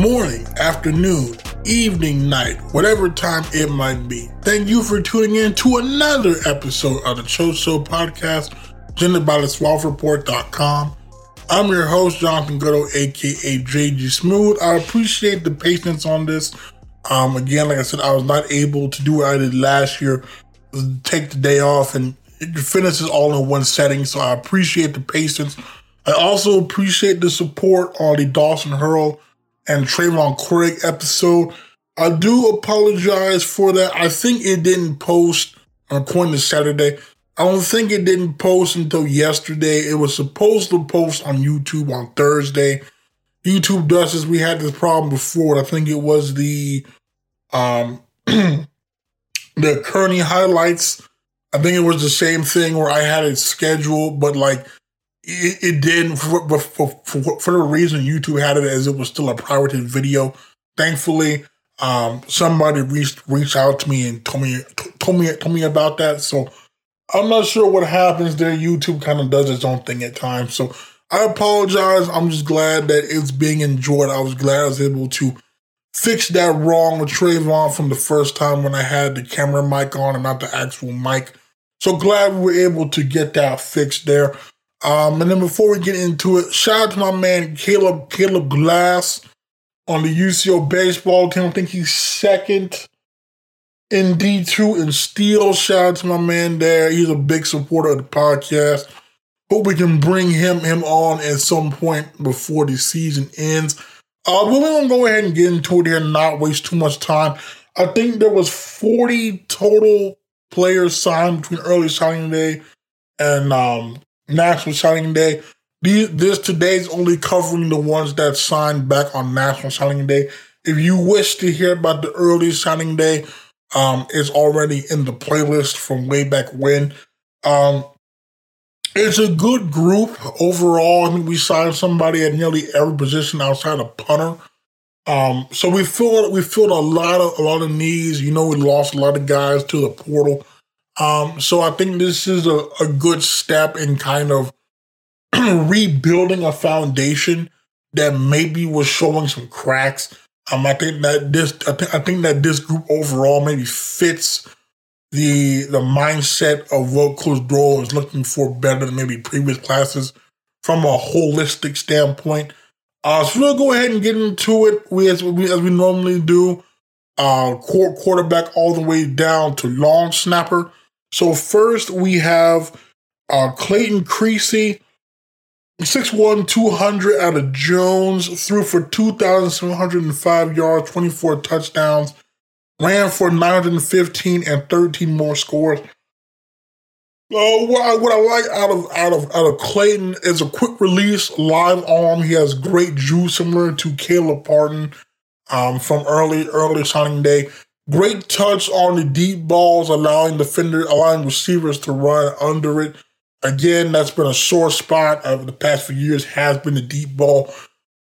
Morning, afternoon, evening, night, whatever time it might be. Thank you for tuning in to another episode of the Cho podcast, presented by the SwellReport.com. I'm your host, Jonathan Goudeau, aka JG Smooth. I appreciate the patience on this. Um, again, like I said, I was not able to do what I did last year, take the day off and finish this all in one setting. So I appreciate the patience. I also appreciate the support on the Dawson Hurl and Trayvon Craig episode. I do apologize for that. I think it didn't post according to Saturday. I don't think it didn't post until yesterday. It was supposed to post on YouTube on Thursday. YouTube does this. We had this problem before. I think it was the um the Kearney highlights. I think it was the same thing where I had it scheduled, but like it, it didn't for, for, for, for the reason YouTube had it as it was still a private video. Thankfully, um, somebody reached reached out to me and told me told me told me about that. So I'm not sure what happens there. YouTube kind of does its own thing at times. So I apologize. I'm just glad that it's being enjoyed. I was glad I was able to fix that wrong with Trayvon from the first time when I had the camera mic on and not the actual mic. So glad we were able to get that fixed there. Um, and then before we get into it, shout out to my man Caleb Caleb Glass on the UCO baseball team. I think he's second in D2 in steel. Shout out to my man there. He's a big supporter of the podcast. Hope we can bring him him on at some point before the season ends. Uh, we're gonna go ahead and get into it here and not waste too much time. I think there was 40 total players signed between early signing day and um, National Signing Day. This today's only covering the ones that signed back on National Signing Day. If you wish to hear about the early signing day, um, it's already in the playlist from way back when. Um, it's a good group overall. I mean, we signed somebody at nearly every position outside of punter. Um, so we filled we filled a lot of a lot of needs. You know, we lost a lot of guys to the portal. Um, so I think this is a, a good step in kind of rebuilding a foundation that maybe was showing some cracks. Um, I think that this I, th- I think that this group overall maybe fits the the mindset of what Coach Doyle is looking for better than maybe previous classes from a holistic standpoint. Uh, so we'll go ahead and get into it. We as we as we normally do. Uh, quarterback all the way down to long snapper. So first we have uh, Clayton Creasy, 6'1", 200 out of Jones, threw for 2,705 yards, 24 touchdowns, ran for 915 and 13 more scores. Uh, what, I, what I like out of out of out of Clayton is a quick release, live arm. He has great juice, similar to Caleb Parton um, from early early signing day. Great touch on the deep balls, allowing defender, allowing receivers to run under it. Again, that's been a sore spot over the past few years. Has been the deep ball.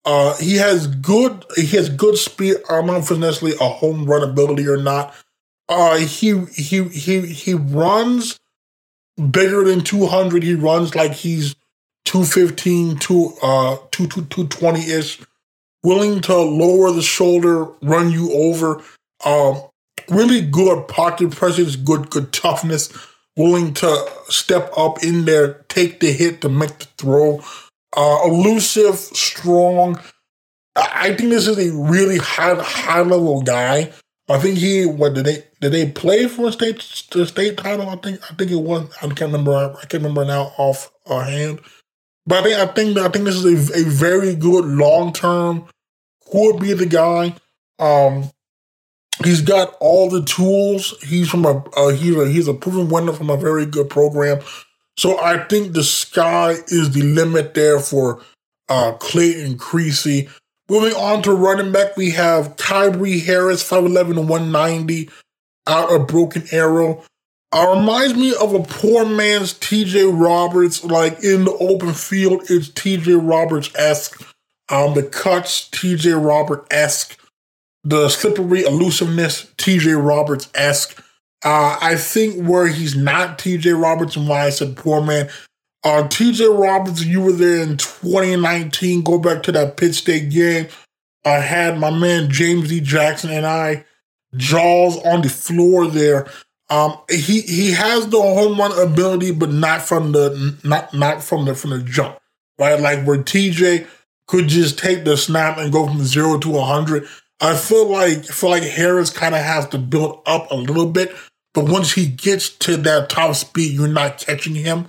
Uh, he has good. He has good speed. I'm not necessarily a home run ability or not. Uh, he he he he runs bigger than 200. He runs like he's 215 to uh 220 ish. Willing to lower the shoulder, run you over. Um, really good pocket presence, good good toughness, willing to step up in there, take the hit to make the throw. Uh, elusive, strong. I think this is a really high high level guy. I think he what did they did they play for a state the state title? I think I think it was I can't remember I can't remember now off our hand. But I think I think I think this is a, a very good long term could be the guy. Um, He's got all the tools. He's from a he's a he's a proven winner from a very good program. So I think the sky is the limit there for uh, Clayton Creasy. Moving on to running back, we have Khybre Harris, 5'11 190, out of Broken Arrow. Uh, reminds me of a poor man's TJ Roberts, like in the open field, it's TJ Roberts esque. Um, the cuts, TJ Robert esque the slippery elusiveness, TJ Roberts esque. Uh, I think where he's not TJ Roberts and why I said poor man. Uh, TJ Roberts, you were there in 2019. Go back to that Pitt State game. I had my man James D. Jackson and I jaws on the floor there. Um, he he has the home run ability, but not from the not not from the from the jump, right? Like where TJ could just take the snap and go from zero to hundred. I feel like I feel like Harris kind of has to build up a little bit, but once he gets to that top speed, you're not catching him.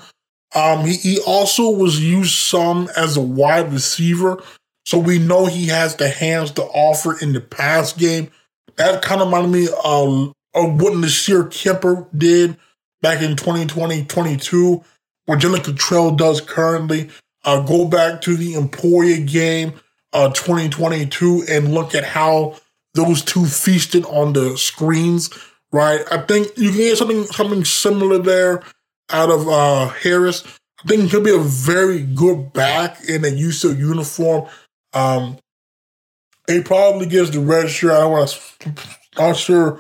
Um, he, he also was used some as a wide receiver, so we know he has the hands to offer in the pass game. That kind of reminded me of, of what Nasir Kemper did back in 2020, 22, what Jalen Cottrell does currently. Uh, go back to the Emporia game, uh, 2022, and look at how those two feasted on the screens, right? I think you can get something something similar there out of uh, Harris. I think he could be a very good back in a UCO uniform. Um, he probably gets the red shirt. I don't want to, not sure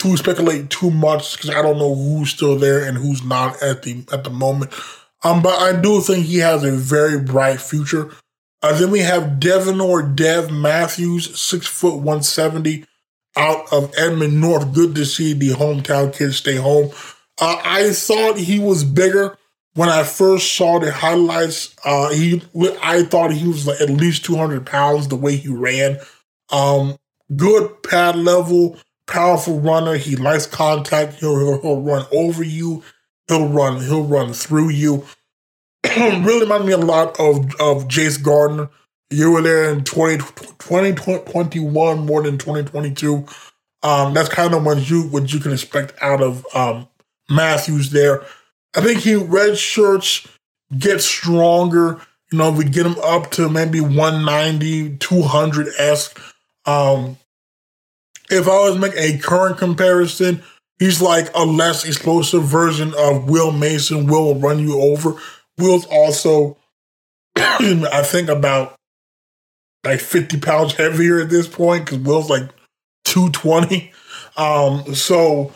to speculate too much because I don't know who's still there and who's not at the at the moment. Um, but I do think he has a very bright future. Uh, then we have Devin or Dev Matthews, six foot one seventy, out of Edmond North. Good to see the hometown kids stay home. Uh, I thought he was bigger when I first saw the highlights. Uh, he, I thought he was like at least two hundred pounds the way he ran. Um, good pad level, powerful runner. He likes contact. He'll, he'll, he'll run over you. He'll run. He'll run through you. really reminded me a lot of of Jace Gardner. You were there in 20, 2021 more than 2022. Um, that's kind of what you what you can expect out of um, Matthews there. I think he red shirts get stronger. You know, we get him up to maybe 190, 200 esque. Um, if I was make a current comparison, he's like a less explosive version of Will Mason. Will run you over. Will's also, I think, about like 50 pounds heavier at this point because Will's like 220. Um, so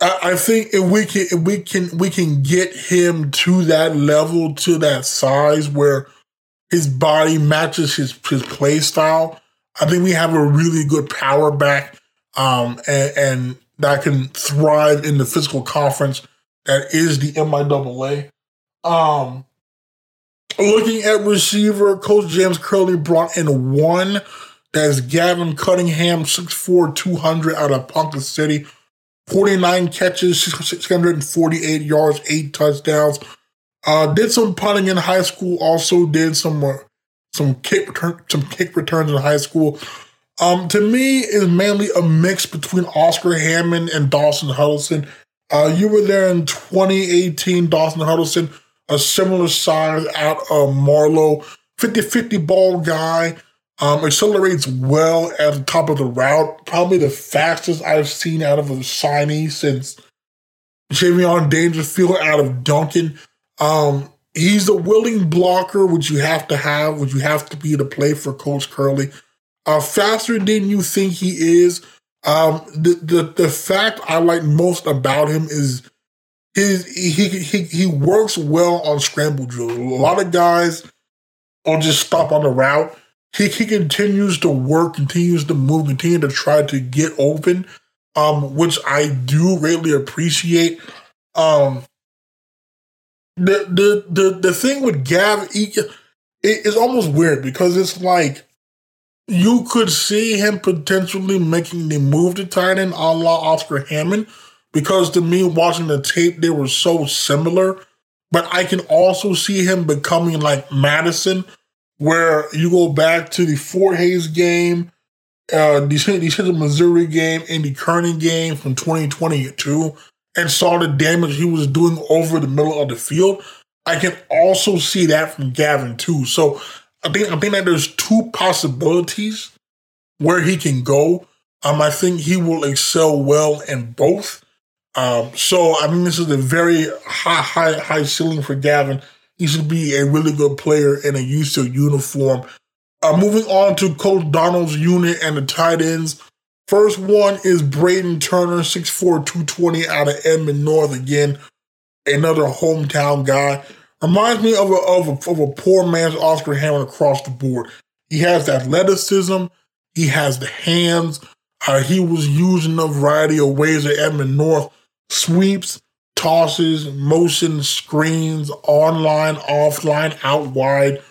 I, think if we can if we can we can get him to that level, to that size where his body matches his his play style, I think we have a really good power back um, and, and that can thrive in the physical conference that is the MIAA. Um, looking at receiver, Coach James Curley brought in one. That's Gavin Cunningham, 6'4", 200 out of Ponca City. 49 catches, 648 yards, eight touchdowns. Uh, did some punting in high school. Also did some uh, some kick return, some kick returns in high school. Um, to me, is mainly a mix between Oscar Hammond and Dawson Huddleston. Uh, you were there in 2018, Dawson Huddleston, a similar size out of Marlow. 50-50 ball guy. Um, accelerates well at the top of the route. Probably the fastest I've seen out of a signee since Javion Dangerfield out of Duncan. Um, he's a willing blocker, which you have to have, which you have to be to play for Coach Curley. Uh, faster than you think he is. Um, the, the the fact I like most about him is his he he he works well on scramble drills. A lot of guys will just stop on the route he, he continues to work, continues to move, continue to try to get open, um, which I do greatly appreciate. Um, the the the the thing with Gav, it is almost weird because it's like you could see him potentially making the move to tight end a la Oscar Hammond, because to me, watching the tape, they were so similar. But I can also see him becoming like Madison, where you go back to the Fort Hays game, uh, the, the Missouri game, and the Kearney game from 2022, and saw the damage he was doing over the middle of the field. I can also see that from Gavin too. So I think I think that there's two possibilities where he can go. Um, I think he will excel well in both. Um, so I mean, this is a very high, high, high ceiling for Gavin. He should be a really good player in a UCO uniform. Uh, moving on to Coach Donald's unit and the tight ends. First one is Braden Turner, 6'4, 220 out of Edmond North. Again, another hometown guy. Reminds me of a, of a, of a poor man's Oscar Hammond across the board. He has the athleticism. He has the hands. Uh, he was using a variety of ways at Edmond North sweeps, tosses, motion screens, online, offline, out wide.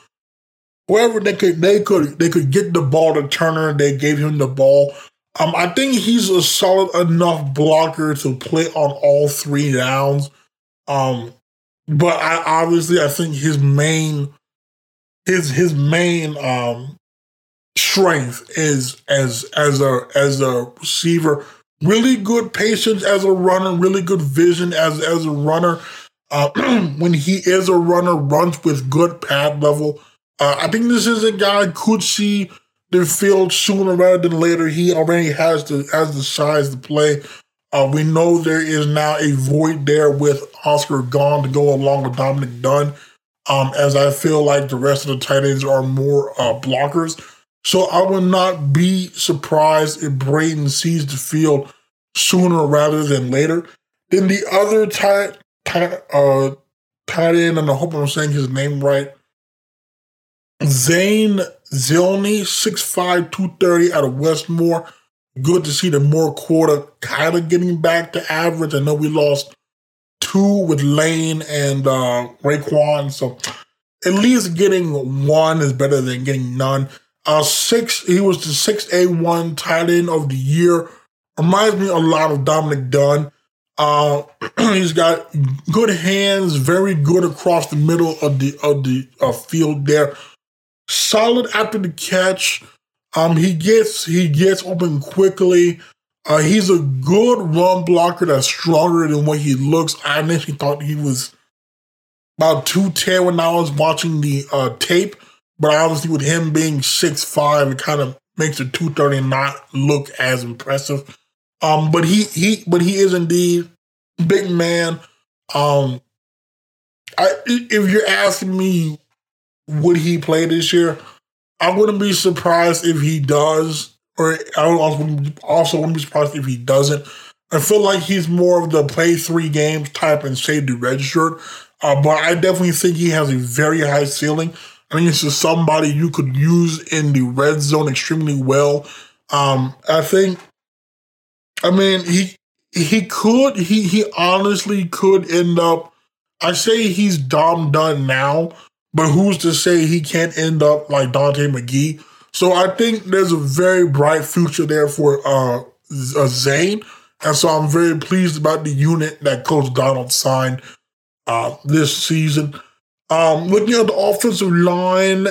Wherever they could, they could, they could get the ball to Turner. They gave him the ball. Um, I think he's a solid enough blocker to play on all three downs. Um, but I obviously I think his main his his main um strength is as as a as a receiver. Really good patience as a runner, really good vision as as a runner. Uh, when he is a runner, runs with good pad level. Uh, I think this is a guy could see the field sooner rather than later. He already has the has the size to play. Uh, we know there is now a void there with Oscar gone to go along with Dominic Dunn, um, as I feel like the rest of the tight ends are more uh, blockers. So I would not be surprised if Braden sees the field sooner rather than later. Then the other tight, tight, uh, tight end, and I hope I'm saying his name right, Zane Zilney, 6'5", 230 out of Westmoore. good to see the Moore quarter kind of getting back to average. I know we lost two with Lane and uh, Raekwon, so at least getting one is better than getting none. Uh, six, he was the six A one tight end of the year. Reminds me a lot of Dominic Dunn. Uh, he's got good hands, very good across the middle of the of the uh, field there. Solid after the catch. Um, he gets he gets open quickly. Uh, he's a good run blocker that's stronger than what he looks. I initially thought he was about 210 when I was watching the uh, tape, but obviously with him being six five, it kind of makes the 230 not look as impressive. Um, but he he but he is indeed big man. Um, I if you're asking me, would he play this year? I wouldn't be surprised if he does, or I would also also wouldn't be surprised if he doesn't. I feel like he's more of the play three games type and safety registered, uh, but I definitely think he has a very high ceiling. I think it's just somebody you could use in the red zone extremely well. Um, I think, I mean, he he could he he honestly could end up. I say he's Dom Dunn now, but who's to say he can't end up like Dante McGee? So I think there's a very bright future there for uh, uh, Zane. And so I'm very pleased about the unit that Coach Donald signed uh, this season. Um, looking at the offensive line,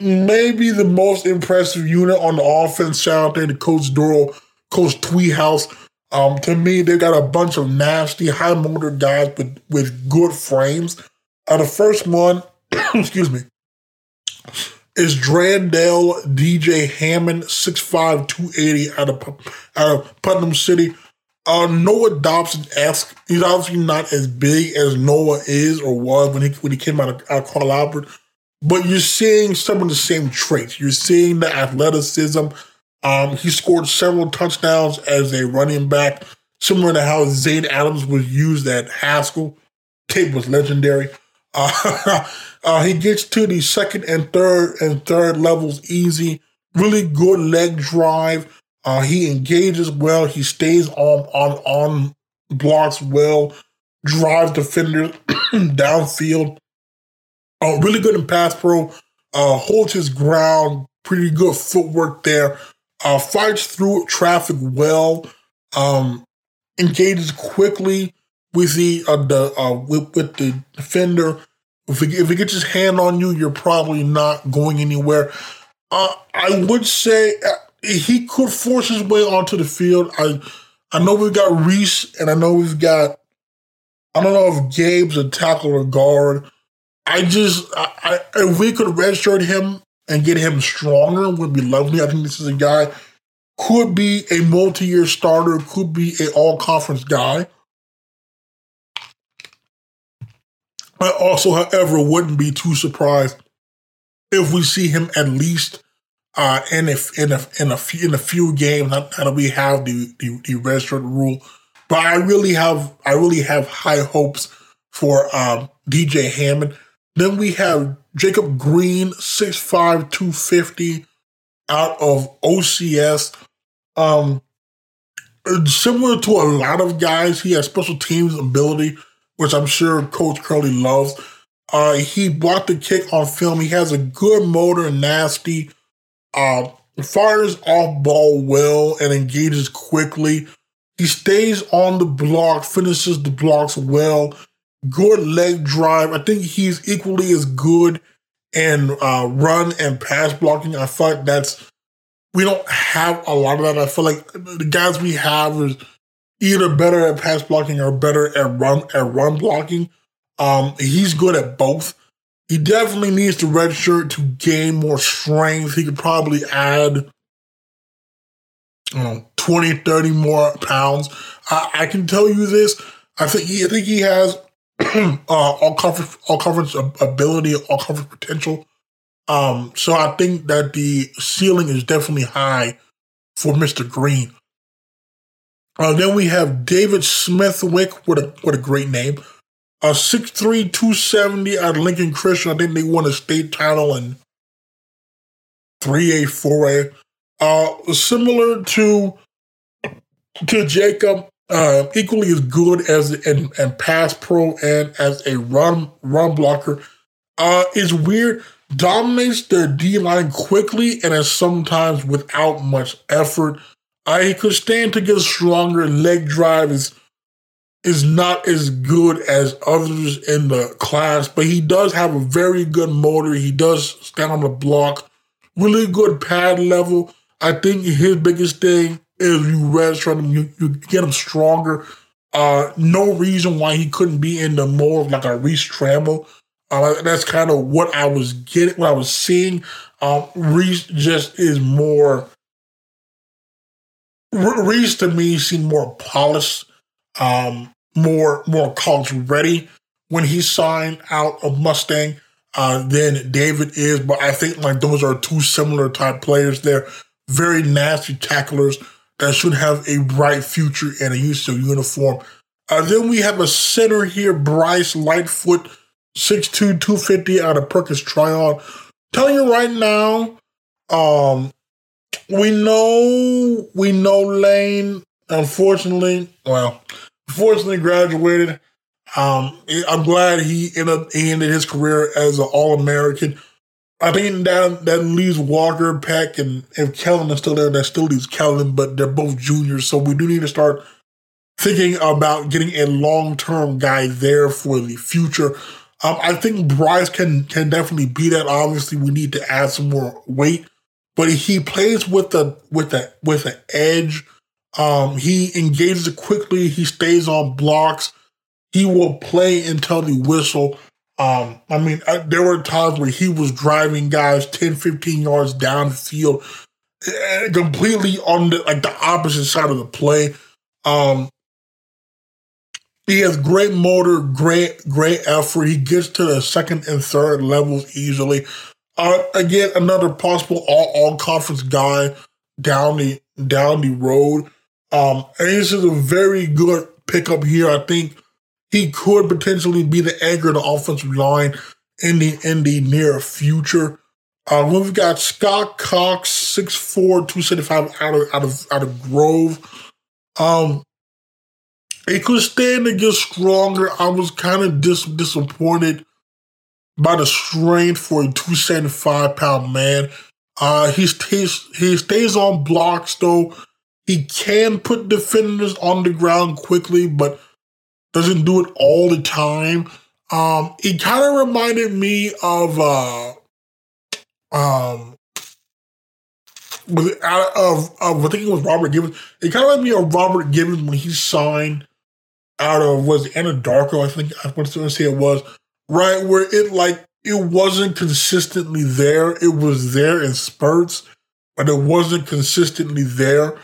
maybe the most impressive unit on the offense. Shout out to Coach Dorrel, Coach Tweehouse. Um, to me, they got a bunch of nasty, high motor guys with, with good frames. Uh, the first one excuse me, is Drandell DJ Hammond, 6'5", 280 out of, out of Putnam City. Uh, Noah Dobson esque. He's obviously not as big as Noah is or was when he when he came out of, out of Carl Albert, but you're seeing some of the same traits. You're seeing the athleticism. Um, he scored several touchdowns as a running back, similar to how Zane Adams was used at Haskell. Tape was legendary. Uh, uh, he gets to the second and third and third levels easy. Really good leg drive. Uh, he engages well. He stays on on on blocks well. Drives defenders downfield. Uh, really good in pass pro. Uh, holds his ground. Pretty good footwork there. Uh, fights through traffic well. Um, engages quickly with the uh, the uh, with, with the defender. If he, if he gets his hand on you, you're probably not going anywhere. Uh, I would say uh, he could force his way onto the field. I I know we've got Reese, and I know we've got. I don't know if Gabe's a tackle or guard. I just I, I, if we could redshirt him and get him stronger, would be lovely. I think this is a guy could be a multi-year starter, could be a all-conference guy. I also, however, wouldn't be too surprised if we see him at least uh, in a in a in a few, in a few games. That we have the the, the redshirt rule, but I really have I really have high hopes for um, DJ Hammond. Then we have Jacob Green, 6'5, 250 out of OCS. Um, similar to a lot of guys, he has special teams ability, which I'm sure Coach Curley loves. Uh, he blocked the kick on film. He has a good motor, nasty. Uh, fires off ball well and engages quickly. He stays on the block, finishes the blocks well. Good leg drive. I think he's equally as good in uh, run and pass blocking. I feel like that's we don't have a lot of that. I feel like the guys we have is either better at pass blocking or better at run at run blocking. Um, he's good at both. He definitely needs to redshirt to gain more strength. He could probably add, you know, 20, 30 more pounds. I, I can tell you this. I think he, I think he has uh, all conference, all conference ability, all conference potential. Um, so I think that the ceiling is definitely high for Mr. Green. Uh, then we have David Smithwick, what a what a great name. Uh, 6'3", 270 out of Lincoln Christian. I think they won a state title in 3A, 4A. Uh, similar to to Jacob, uh, equally as good as and, in pass pro and as a run run blocker. Uh, is weird. Dominates their D line quickly and is sometimes without much effort. Uh, he could stand to get stronger. Leg drive is is not as good as others in the class, but he does have a very good motor. He does stand on the block, really good pad level. I think his biggest thing is you rest him, you, you get him stronger. Uh, no reason why he couldn't be in the more of like a Reese Tramel. Uh, that's kind of what I was getting, what I was seeing. Um, Reese just is more. Reese to me seemed more polished um, more more college ready when he signed out of Mustang uh, than David is. But I think like those are two similar type players. They're very nasty tacklers that should have a bright future in a UCO uniform. Uh, then we have a center here, Bryce Lightfoot, 6'2", 250 out of Perkins Tryon. Telling you right now, um, we know we know Lane. Unfortunately, well, fortunately graduated. Um, I'm glad he ended up ended his career as an All American. I think that that leaves Walker, Peck, and if Kellen is still there, that still leaves Kellen, but they're both juniors, so we do need to start thinking about getting a long term guy there for the future. Um, I think Bryce can can definitely be that. Obviously, we need to add some more weight, but he plays with the with the with an edge um, he engages quickly. He stays on blocks. He will play until the whistle. Um, I mean, I, there were times where he was driving guys 10, 15 yards down the field, eh, completely on the like the opposite side of the play. Um, he has great motor, great great effort. He gets to the second and third levels easily. Uh, again, another possible all all conference guy down the down the road. Um, and this is a very good pickup here. I think he could potentially be the anchor of the offensive line in the in the near future. Uh, we've got Scott Cox, 6'4", 275 out of out of out of Grove. Um, he could stand to get stronger. I was kind of dis- disappointed by the strength for a 275 pound man. Uh, he's, he's, he stays on blocks though. He can put defenders on the ground quickly, but doesn't do it all the time. Um, he kind of reminded me of uh, um, with uh, of, of I think it was Robert Gibbons. It kind of reminded me of Robert Gibbons when he signed out of was Anadarko. I think I want to say it was right where it like it wasn't consistently there. It was there in spurts, but it wasn't consistently there.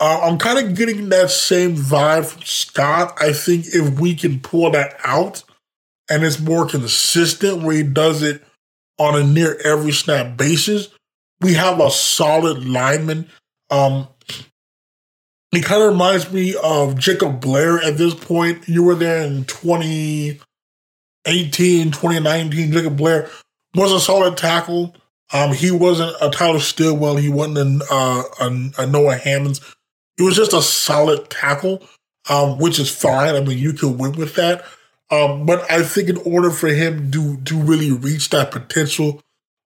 Uh, I'm kind of getting that same vibe from Scott. I think if we can pull that out and it's more consistent where he does it on a near every snap basis, we have a solid lineman. Um, he kind of reminds me of Jacob Blair at this point. You were there in 2018, 2019, Jacob Blair was a solid tackle. Um, he wasn't a Tyler Stillwell. He wasn't a, uh, a, a Noah Hammonds. He was just a solid tackle, um, which is fine. I mean, you can win with that. Um, but I think in order for him to to really reach that potential,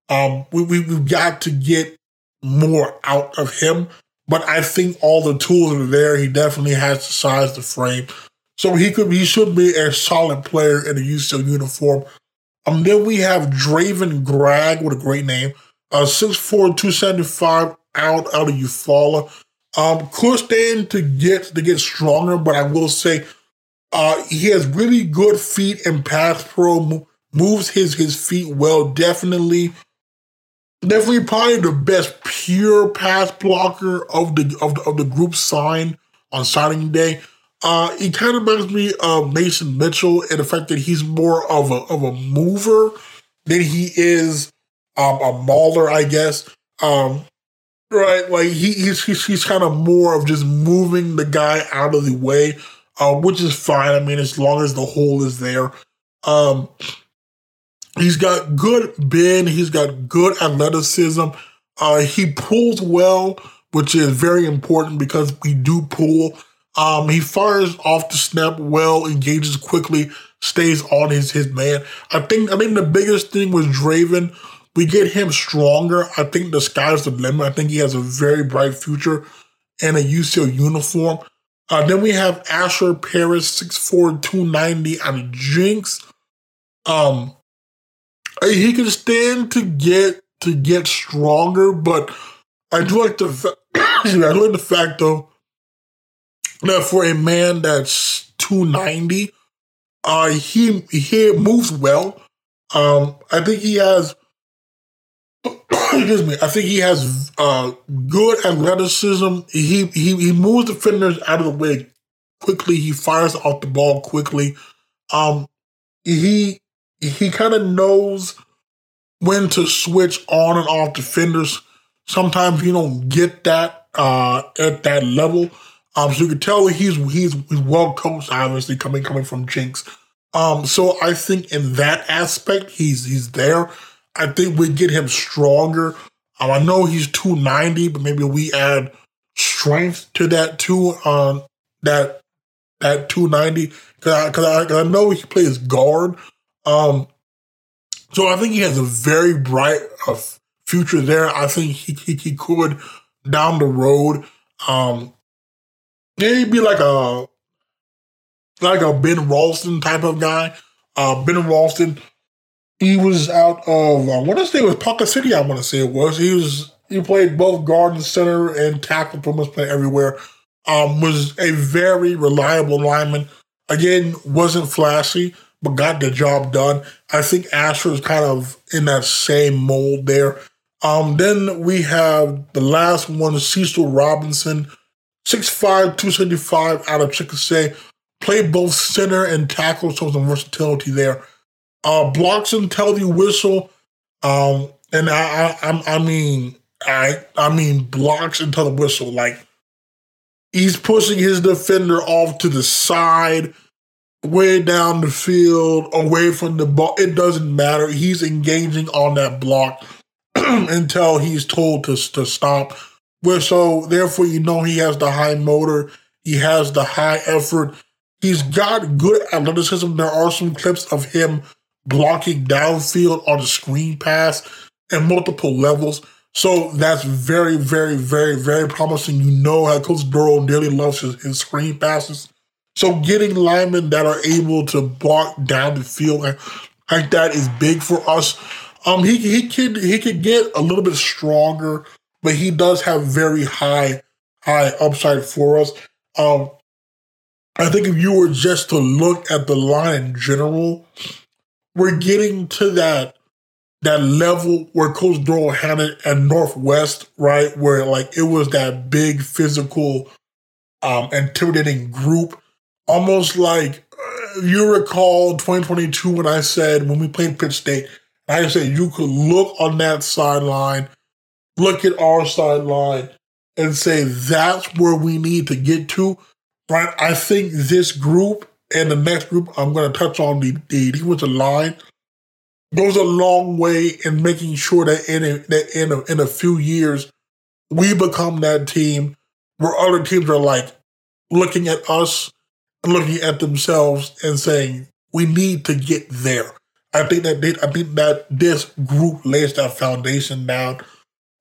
um, we, we we've got to get more out of him. But I think all the tools are there. He definitely has the size, the frame, so he could he should be a solid player in a UCO uniform. Um, then we have Draven Gragg, with a great name, uh, 6'4", 275 out out of Eufaula. Um, could stand to get to get stronger, but I will say, uh, he has really good feet and pass pro. Moves his his feet well. Definitely, definitely probably the best pure pass blocker of the of the, of the group signed on signing day. Uh, he kind of reminds me of Mason Mitchell in the fact that he's more of a of a mover than he is um, a mauler, I guess. Um, right, like he, he's he's, he's kind of more of just moving the guy out of the way, uh, which is fine. I mean, as long as the hole is there. Um, he's got good bend. He's got good athleticism. Uh, he pulls well, which is very important because we do pull. Um, he fires off the snap well, engages quickly, stays on his his man. I think I think the biggest thing was Draven. We get him stronger. I think the sky's the limit. I think he has a very bright future in a UCO uniform. Uh, then we have Asher Paris, 6'4", 290 out of Jenks. Um, he can stand to get to get stronger, but I do like the fa- I like the fact though now, for a man that's 290, uh, he he moves well. Um, I think he has. Excuse me. I think he has uh, good athleticism. He he he moves defenders out of the way quickly. He fires off the ball quickly. Um, he he kind of knows when to switch on and off defenders. Sometimes you don't get that uh, at that level. Um, so you can tell he's he's, he's well coached, obviously coming coming from Jenks. Um, so I think in that aspect, he's he's there. I think we get him stronger. Um, I know he's 290, but maybe we add strength to that too. Um, that that 290 because I, I, I know he plays guard. Um, so I think he has a very bright uh, future there. I think he, he, he could down the road um, he'd be like a like a Ben Ralston type of guy. Uh, ben Ralston, he was out of I want to say it was Ponca City. I want to say it was. He was he played both guard and center and tackle, pretty much play everywhere. Um, was a very reliable lineman. Again, wasn't flashy, but got the job done. I think Asher is kind of in that same mold there. Um, then we have the last one, Cecil Robinson 6'5", 275 out of Chickasha. Played both center and tackle, so some versatility there. Uh, blocks until the whistle. Um, and I, I, I mean, I, I mean blocks until the whistle. Like he's pushing his defender off to the side, way down the field, away from the ball. It doesn't matter. He's engaging on that block until he's told to to stop where so therefore you know he has the high motor, he has the high effort. He's got good athleticism. There are some clips of him blocking downfield on the screen pass and multiple levels. So that's very, very, very, very promising. You know how Coach Dorrel dearly loves his, his screen passes. So getting linemen that are able to block down the field like, like that is big for us. Um, he he could he could get a little bit stronger but he does have very high, high upside for us. Um, I think if you were just to look at the line in general, we're getting to that that level where Coach Dorrel had it at Northwest, right? Where like it was that big physical, um, intimidating group, almost like uh, you recall 2022 when I said when we played Pitt State, I said you could look on that sideline look at our sideline and say that's where we need to get to, right? I think this group And the next group I'm going to touch on the, the defensive line goes a long way in making sure that in a, that in a, in a few years we become that team where other teams are like looking at us and looking at themselves and saying we need to get there. I think that they, I think that this group lays that foundation down.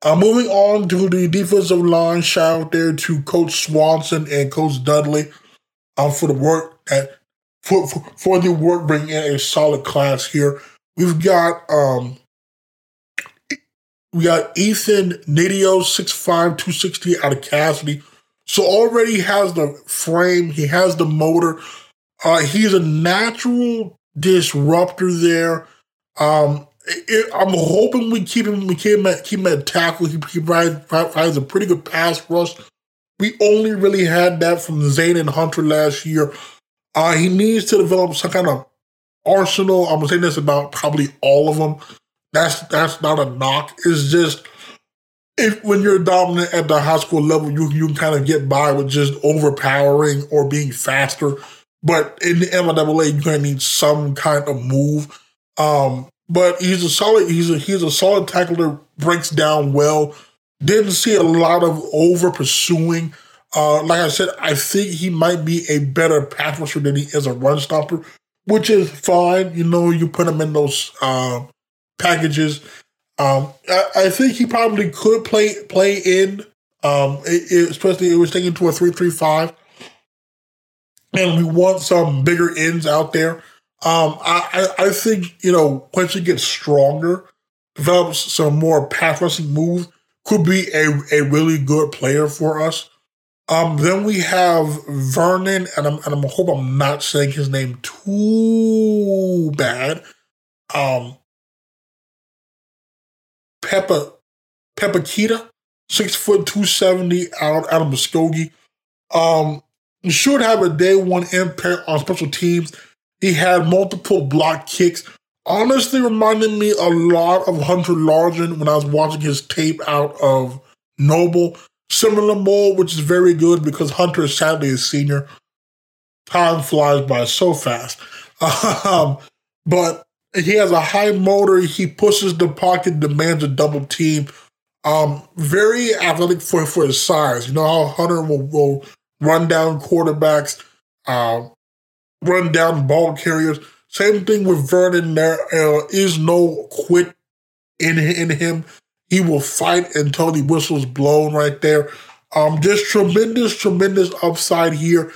Uh, moving on to the defensive line, shout out there to Coach Swanson and Coach Dudley um, for the work that for, for, for the work bringing in a solid class here. We've got um we got Ethan Nidio, 6'5", 260 out of Casady. So already has the frame, he has the motor. Uh, he's a natural disruptor there. Um, it, I'm hoping we keep him, we keep him at, keep him at tackle. He, he provides a pretty good pass rush. We only really had that from Zane and Hunter last year. Uh, he needs to develop some kind of arsenal. I'm saying this about probably all of them. That's that's not a knock. It's just if when you're dominant at the high school level, you you can kind of get by with just overpowering or being faster. But in the MIAA, you're gonna need some kind of move. Um, but he's a solid. He's a he's a solid tackler. Breaks down well. Didn't see a lot of over pursuing. Uh, like I said, I think he might be a better pass rusher than he is a run stopper, which is fine. You know, you put him in those uh, packages. Um, I, I, think he probably could play play in, um, it, it, especially it was taken to a three three five, and we want some bigger ends out there. Um, I, I, I think you know once he gets stronger, develops some more pass rushing moves, could be a, a really good player for us. Um, then we have Vernon, and I'm and I'm hope I'm not saying his name too bad. Um, Peppa Peppa Kita, six foot two seventy out out of Muskogee. Um, should have a day one impact on special teams. He had multiple block kicks. Honestly, reminded me a lot of Hunter Largent when I was watching his tape out of Noble. Similar mold, which is very good because Hunter is sadly a senior. Time flies by so fast. Um, but he has a high motor. He pushes the pocket, demands a double team. Um, very athletic for, for his size. You know how Hunter will, will run down quarterbacks, uh, run down ball carriers. Same thing with Vernon. There uh, is no quit in in him. He will fight until the whistle's blown right there. Um, just tremendous, tremendous upside here.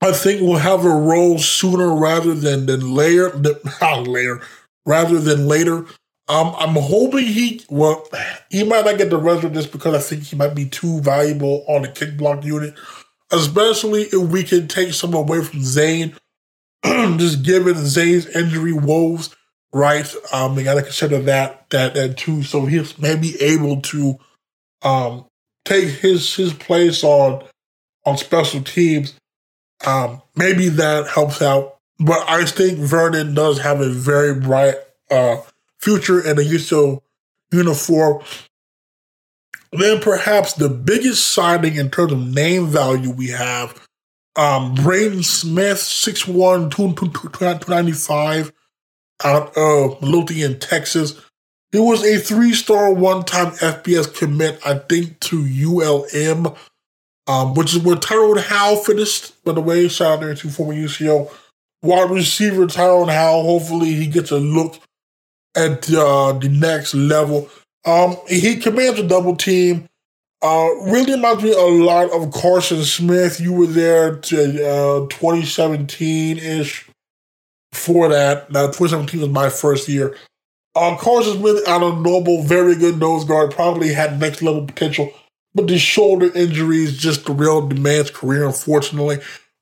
I think we'll have a role sooner rather than than later. Not later, rather than later. Um, I'm hoping he well, he might not get the rest of this because I think he might be too valuable on the kick block unit, especially if we can take some away from Zane. just given Zane's injury woes, right? Um, we got to consider that that that too. So he's maybe able to um take his his place on on special teams um, maybe that helps out. But I think Vernon does have a very bright uh, future in a UCO uniform. Then perhaps the biggest signing in terms of name value we have, um, Braden Smith, 6'1", 295, out of Midlothian, Texas. He was a three-star one-time FBS commit, I think, to ULM um, which is where Tyrone Howe finished. By the way, shout out there to former UCO wide receiver Tyrone Howe. Hopefully, he gets a look at uh, the next level. Um, he commands a double team. Uh, really reminds me a lot of Carson Smith. You were there to uh, 2017 ish. For that, now 2017 was my first year. Uh, Carson Smith out of Noble, very good nose guard, probably had next level potential. But the shoulder injury is just the real man's career, unfortunately.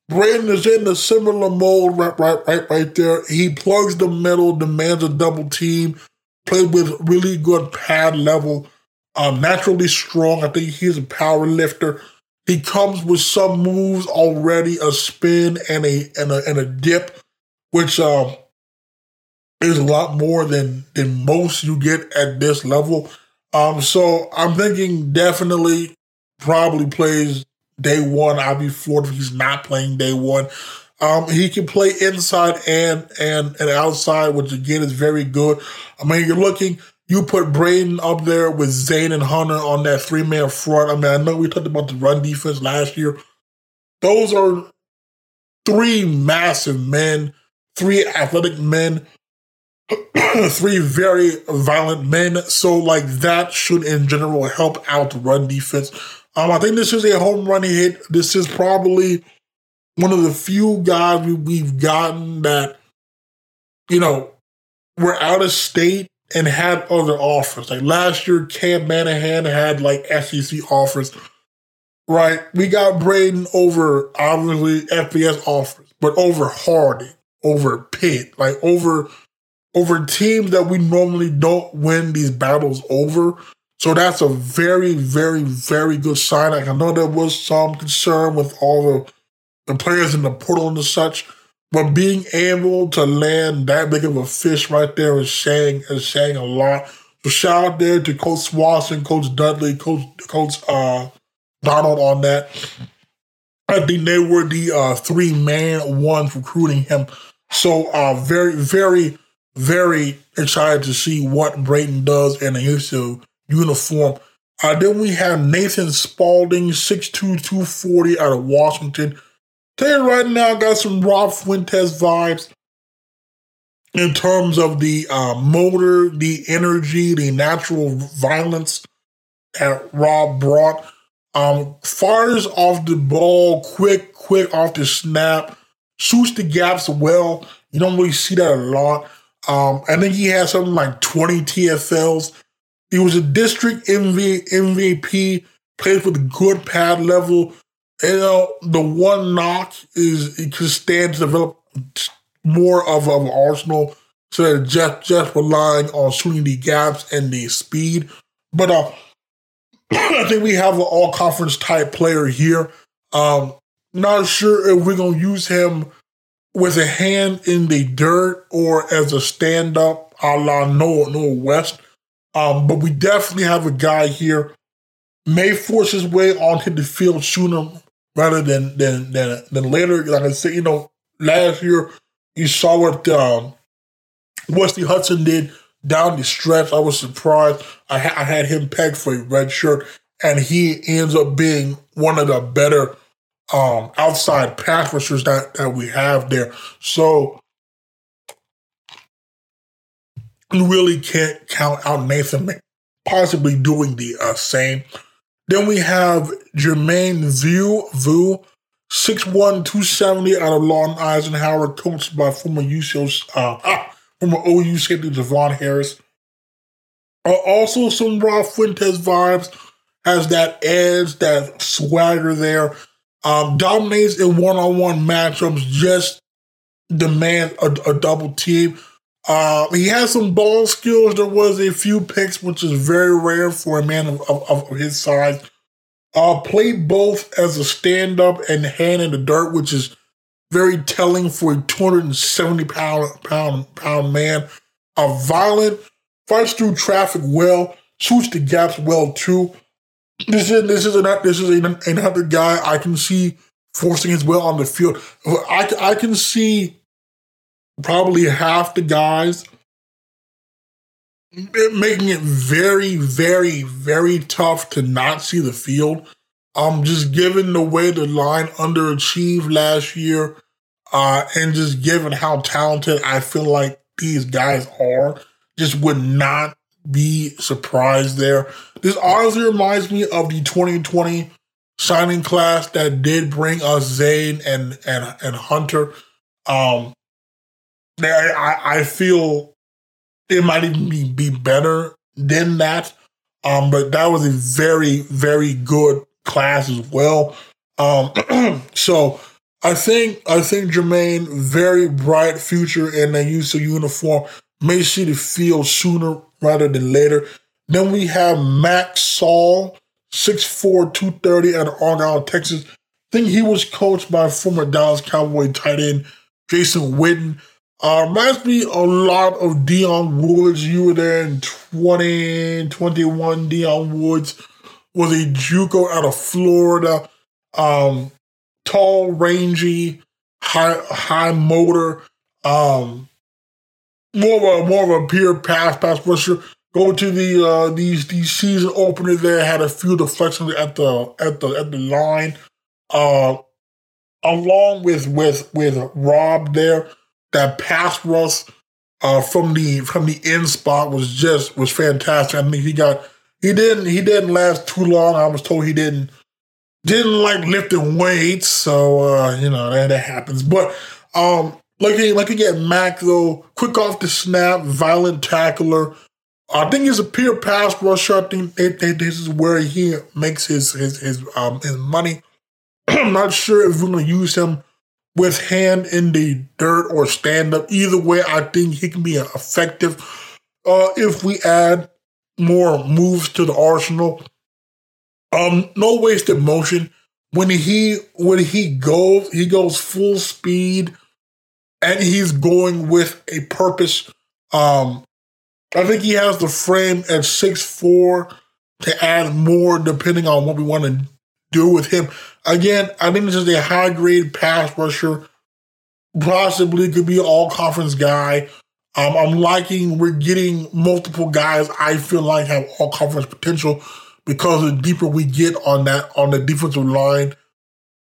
Braden is in a similar mold right, right, right, right there. He plugs the middle, demands a double team, plays with really good pad level, um, naturally strong. I think he's a power lifter. He comes with some moves already, a spin and a and a and a dip, which um is a lot more than than most you get at this level. Um, so I'm thinking definitely probably plays day one. I'll be floored if he's not playing day one. Um, he can play inside and and and outside, which again is very good. I mean, you're looking. You put Braden up there with Zane and Hunter on that three man front. I mean, I know we talked about the run defense last year. Those are three massive men, three athletic men, three very violent men. So, like, that should in general help out run defense. Um, I think this is a home run hit. This is probably one of the few guys we, we've gotten that, you know, were out of state and had other offers. Like last year, Cam Manahan had like SEC offers. Right. We got Braden over obviously FBS offers, but over Harding, over Pitt, like over over teams that we normally don't win these battles over. So that's a very, very, very good sign. Like I know there was some concern with all the the players in the portal and such. But being able to land that big of a fish right there is saying is saying a lot. So shout out there to Coach Swanson, Coach Dudley, Coach Coach uh, Donald on that. I think they were the uh, three man ones recruiting him. So uh, very, very, very excited to see what Brayton does in a UCO uniform. Uh, then we have Nathan Spalding, 6'2", 240 out of Washington. Tell you right now, I got some Rob Fuentes vibes in terms of the uh, motor, the energy, the natural violence that Rob brought. Um, fires off the ball quick, quick off the snap, shoots the gaps well. You don't really see that a lot. Um, I think he had something like 20 TFLs. He was a district MV, MVP, plays with good pad level, you know, the one knock is he can stand to develop more of, of an arsenal so that just just relying on shooting the gaps and the speed. But uh, I think we have an all conference type player here. Um, not sure if we're gonna use him with a hand in the dirt or as a stand up a la Noah, Noah West. Um, but we definitely have a guy here may force his way onto the field sooner rather than than than than later. Like I said, you know, last year you saw what um, Wesley Hudson did down the stretch. I was surprised. I, ha- I had him pegged for a red shirt, and he ends up being one of the better um, outside pass rushers that, that we have there. So you really can't count out Nathan possibly doing the uh, same. Then we have Jermaine Vu, Vu 6'1", 270 out of Lawton Eisenhower, coached by former UCO, uh, ah, former OU safety Javon Harris. Uh, also, some Rob Fuentes vibes, has that edge, that swagger there. Um, dominates in one-on-one matchups, just demand a, a double team. Uh, he has some ball skills. There was a few picks, which is very rare for a man of, of, of his size. Uh, played both as a stand up and hand in the dirt, which is very telling for a 270 pound pound pound man. A violent, fights through traffic well, shoots the gaps well too. This is this is an, this is an, another guy I can see forcing his will on the field. I I can see probably half the guys making it very, very, very tough to not see the field. Um, just given the way the line underachieved last year, uh, and just given how talented I feel like these guys are, just would not be surprised there. This honestly reminds me of the 2020 signing class that did bring us Zane and and and Hunter. Um, I, I feel it might even be, be better than that. Um, but that was a very, very good class as well. Um, so I think I think Jermaine, very bright future in the UCO uniform. May see the field sooner rather than later. Then we have Max Saul, 6'4", 230 out of Argyle, Texas. I think he was coached by former Dallas Cowboy tight end Jason Witten. Uh, reminds me a lot of Dion Woods. You were there in 2021. Dion Woods was a JUCO out of Florida. Um, tall, rangy, high high motor, um, more of a more of a pure pass pass rusher. Go to the uh, these these season openers there had a few deflections at the at the at the line. Uh, along with with with Rob there, that pass rush uh, from the from the end spot was just was fantastic. I mean, he got he didn't he didn't last too long. I was told he didn't didn't like lifting weights, so uh, you know that, that happens. But um, looking looking at Mack though, quick off the snap, violent tackler. I think he's a pure pass rusher. I think this is where he makes his his his um his money. I'm not sure if we're to use him with hand in the dirt or stand up. Either way, I think he can be effective uh, if we add more moves to the arsenal. Um, no wasted motion. When he when he goes, he goes full speed, and he's going with a purpose. Um, I think he has the frame at six four to add more depending on what we want to do with him. Again, I think this is a high grade pass rusher. Possibly could be all conference guy. Um, I'm liking we're getting multiple guys I feel like have all conference potential because the deeper we get on that on the defensive line,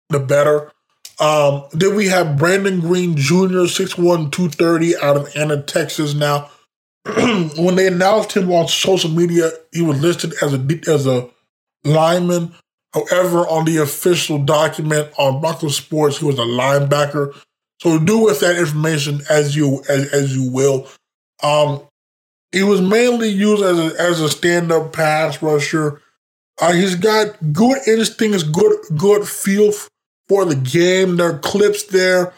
the better. Um, then we have Brandon Green Jr., 6'1, 230 out of Anna, Texas. Now, when they announced him on social media, he was listed as a as a lineman. However, on the official document on Buckle Sports, he was a linebacker. So do with that information as you as, as you will. Um, he was mainly used as a, as a stand up pass rusher. Uh, he's got good instincts, good good feel for the game. There are clips there.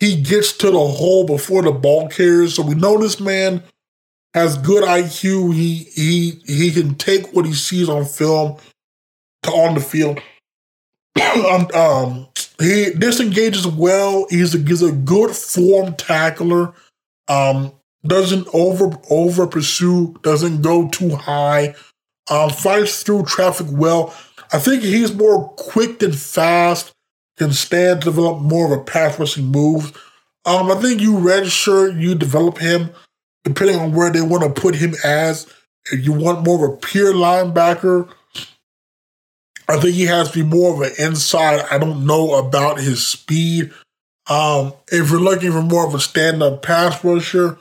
He gets to the hole before the ball carriers, so we know this man has good IQ. He he he can take what he sees on film to on the field. um, um, he disengages well. He's a, he's a good form tackler. Um, doesn't over over pursue. Doesn't go too high. Um, fights through traffic well. I think he's more quick than fast. Can stand to develop more of a pass rushing move. Um, I think you redshirt, you develop him depending on where they want to put him as. If you want more of a pure linebacker, I think he has to be more of an inside. I don't know about his speed. Um, if you're looking for more of a stand-up pass rusher,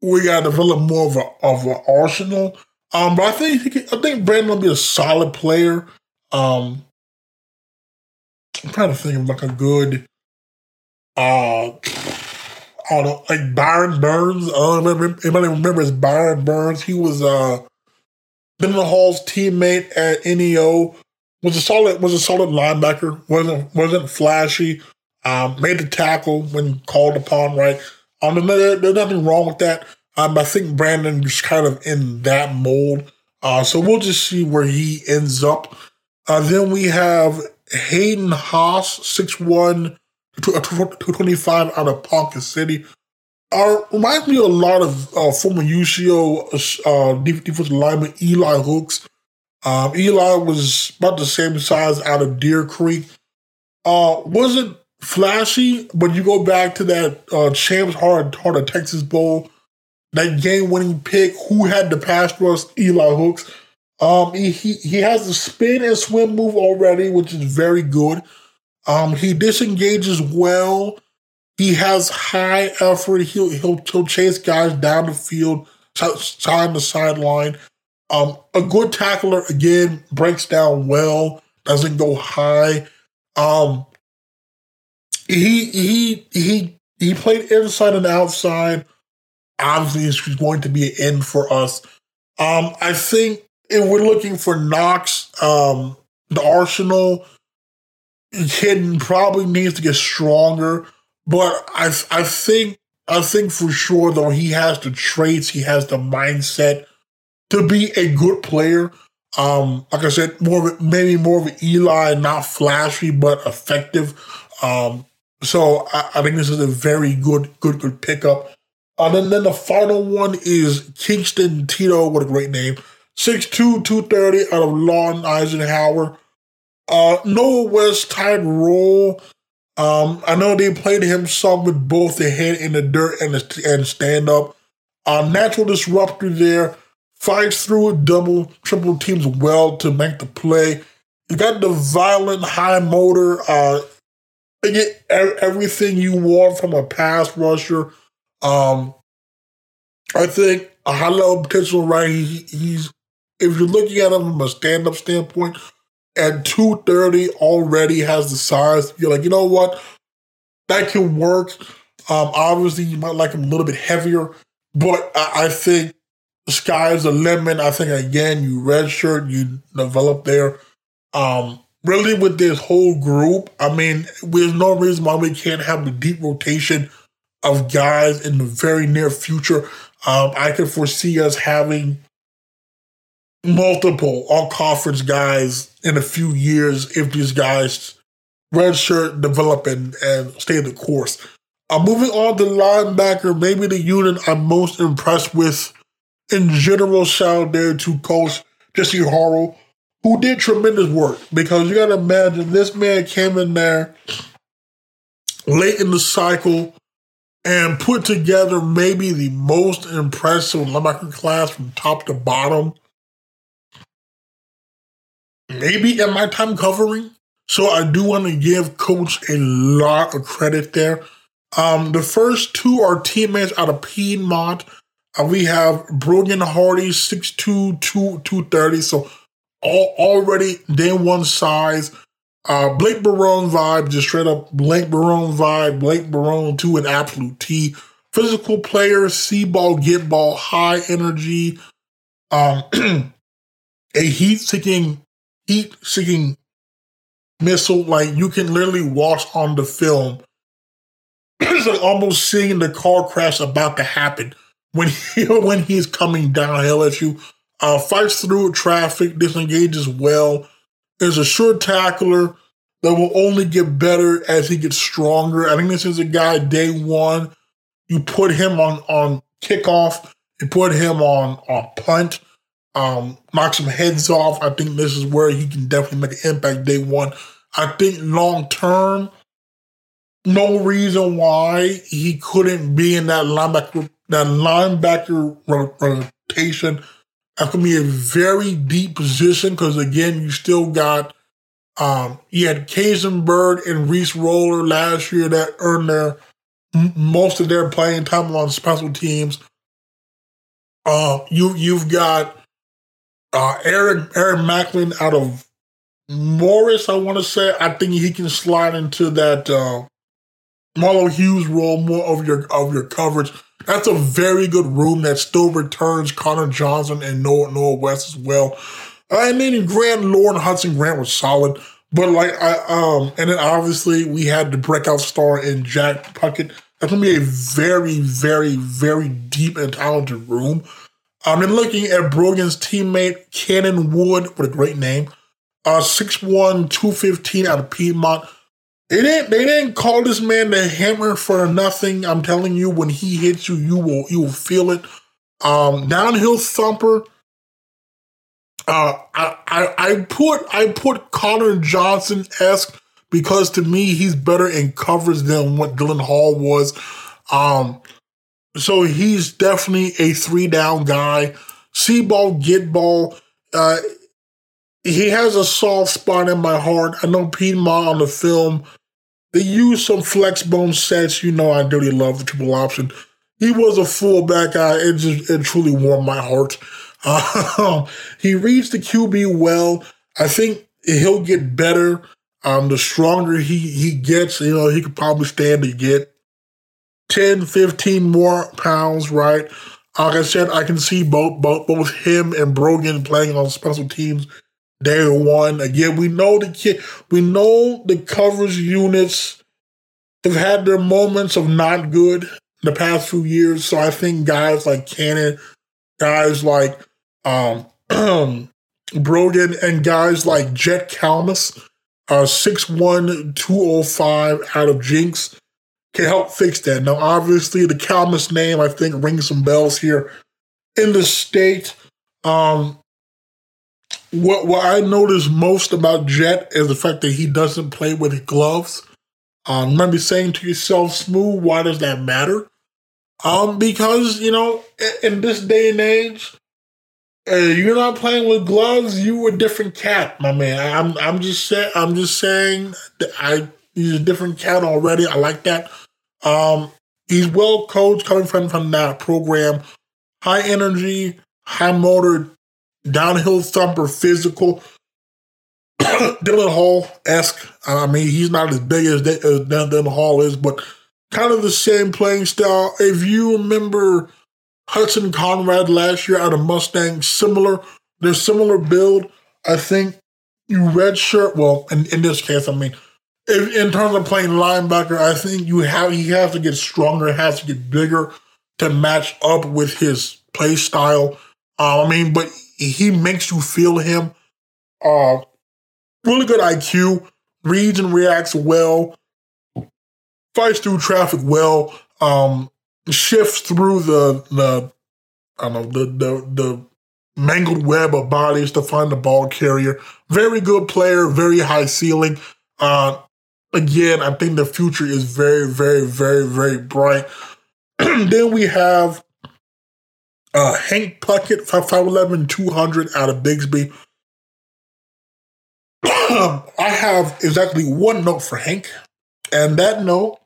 we got to develop more of a of an arsenal. Um, but I think I think Brandon will be a solid player. Um, I'm trying to think of like a good, uh, I don't know, like Byron Burns. I don't remember anybody remembers Byron Burns. He was uh, Hall's teammate at NEO was a solid was a solid linebacker. wasn't wasn't flashy. Um, made the tackle when called upon. Right. Um, there's, there's nothing wrong with that. Um, I think Brandon is kind of in that mold. Uh, so we'll just see where he ends up. Uh, then we have Hayden Haas, 6'1", 225 out of Ponca City. Uh, reminds me a lot of uh, former UCO uh, defensive lineman Eli Hooks. Um, Eli was about the same size out of Deer Creek. Uh, wasn't flashy, but you go back to that uh, Champs Heart, Heart of Texas Bowl, that game winning pick. Who had the pass rush? Eli Hooks. Um, he, he he has the spin and swim move already, which is very good. Um, he disengages well. He has high effort. He'll he'll, he'll chase guys down the field, side to sideline. Um, a good tackler again breaks down well, doesn't go high. Um, he he he he played inside and outside. Obviously, he's going to be an end for us. Um, I think if we're looking for Knox, um, the Arsenal Hayden probably needs to get stronger. But I I think I think for sure though he has the traits, he has the mindset to be a good player. Um, like I said, more of, maybe more of an Eli, not flashy but effective. Um, so I, I, think this is a very good, good, good pickup. And uh, then, then the final one is Kingston Tito. What a great name. 6'2", 230 out of Lawton Eisenhower. Uh, Noah West type role. Um, I know they played him some with both the head in the dirt and the, and stand up. Uh, natural disruptor there, fights through double, triple teams well to make the play. You got the violent high motor. Uh, get everything you want from a pass rusher. Um, I think a high level potential, right? He, he's if you're looking at him from a stand up standpoint, and 230 already has the size. You're like, you know what? That can work. Um, obviously, you might like him a little bit heavier, but I, I think the sky's the limit. I think, again, you redshirt, you develop there. Um, really, with this whole group, I mean, there's no reason why we can't have a deep rotation of guys in the very near future. Um, I can foresee us having multiple all conference guys in a few years if these guys redshirt, develop, and, and stay the course. I'm moving on to linebacker, maybe the unit I'm most impressed with in general. Shout out there to Coach Jesse Harrell, who did tremendous work because you got to imagine this man came in there late in the cycle and put together maybe the most impressive linebacker class from top to bottom maybe in my time covering. So I do want to give Coach a lot of credit there. Um, the first two are teammates out of Piedmont. Uh, we have Brogan Hardy, 6'2", 230. So all, already day one size. Uh, Blake Barone vibe, just straight up Blake Barone vibe. Blake Barone to an absolute T. Physical player, see ball, get ball, high energy. Um, a heat seeking heat seeking missile. Like you can literally watch on the film. it's like almost seeing the car crash about to happen when he, when he's coming downhill at you. Uh, fights through traffic, disengages well. Is a sure tackler that will only get better as he gets stronger. I think this is a guy day one. You put him on on kickoff, you put him on on punt um, knock some heads off. I think this is where he can definitely make an impact day one. I think long term, no reason why he couldn't be in that linebacker that linebacker rotation. That's gonna be a very deep position because again, you still got um, you had Kaisenberg and Reese Roller last year that earned their most of their playing time on special teams. Uh, you you've got uh, Aaron Aaron Macklin out of Morris, I want to say. I think he can slide into that uh, Marlow Hughes role more of your of your coverage. That's a very good room that still returns Connor Johnson and Noah Noah West as well. And then Grant Lauren Hudson Grant was solid. But like I um and then obviously we had the breakout star in Jack Puckett. That's gonna be a very, very, very deep and talented room. I've been looking at Brogan's teammate, Cannon Wood, what a great name. Uh, 6'1, 215 out of Piedmont. They didn't, they didn't call this man the hammer for nothing. I'm telling you, when he hits you, you will you will feel it. Um, downhill thumper. Uh, I, I I put I put Connor Johnson esque because to me he's better in coverage than what Dylan Hall was. Um, so he's definitely a three down guy. See ball, get ball. Uh, he has a soft spot in my heart. I know Piedmont on the film. They use some flex bone sets. You know, I really love the triple option. He was a fullback guy. It just it truly warmed my heart. Uh, he reads the QB well. I think he'll get better. Um, the stronger he he gets, you know, he could probably stand to get 10, 15 more pounds, right? Like I said, I can see both both both him and Brogan playing on special teams day one. Again, we know the kid, we know the coverage units have had their moments of not good in the past few years. So I think guys like Cannon, guys like um, Brogan, and guys like Jet Calmus, uh, 6'1, 205 out of Jenks can help fix that. Now, obviously, the Calmus name, I think, rings some bells here in the state. Um, what what I notice most about Jet is the fact that he doesn't play with gloves. Um, be saying to yourself, Smooth, why does that matter? Um, because you know, in, in this day and age, uh, you're not playing with gloves. You a different cat, my man. I'm I'm just saying. I'm just saying. That I he's a different cat already. I like that. Um, he's well coached, coming from from that program. High energy, high motor, downhill thumper, physical. Dylan Hall esque. I mean, he's not as big as, as Dylan Hall is, but kind of the same playing style. If you remember Hudson Conrad last year out of Mustang, similar, they're similar build. I think you red shirt. Well, in, in this case, I mean, if, in terms of playing linebacker, I think you have he has to get stronger, has to get bigger to match up with his play style. Uh, I mean, but he makes you feel him. Uh, really good IQ, reads and reacts well, fights through traffic well, um, shifts through the the I don't know the the the mangled web of bodies to find the ball carrier. Very good player, very high ceiling. Uh, again, I think the future is very, very, very, very bright. then we have uh, Hank Puckett, 5'11, 200 out of Bixby. I have exactly one note for Hank, and that note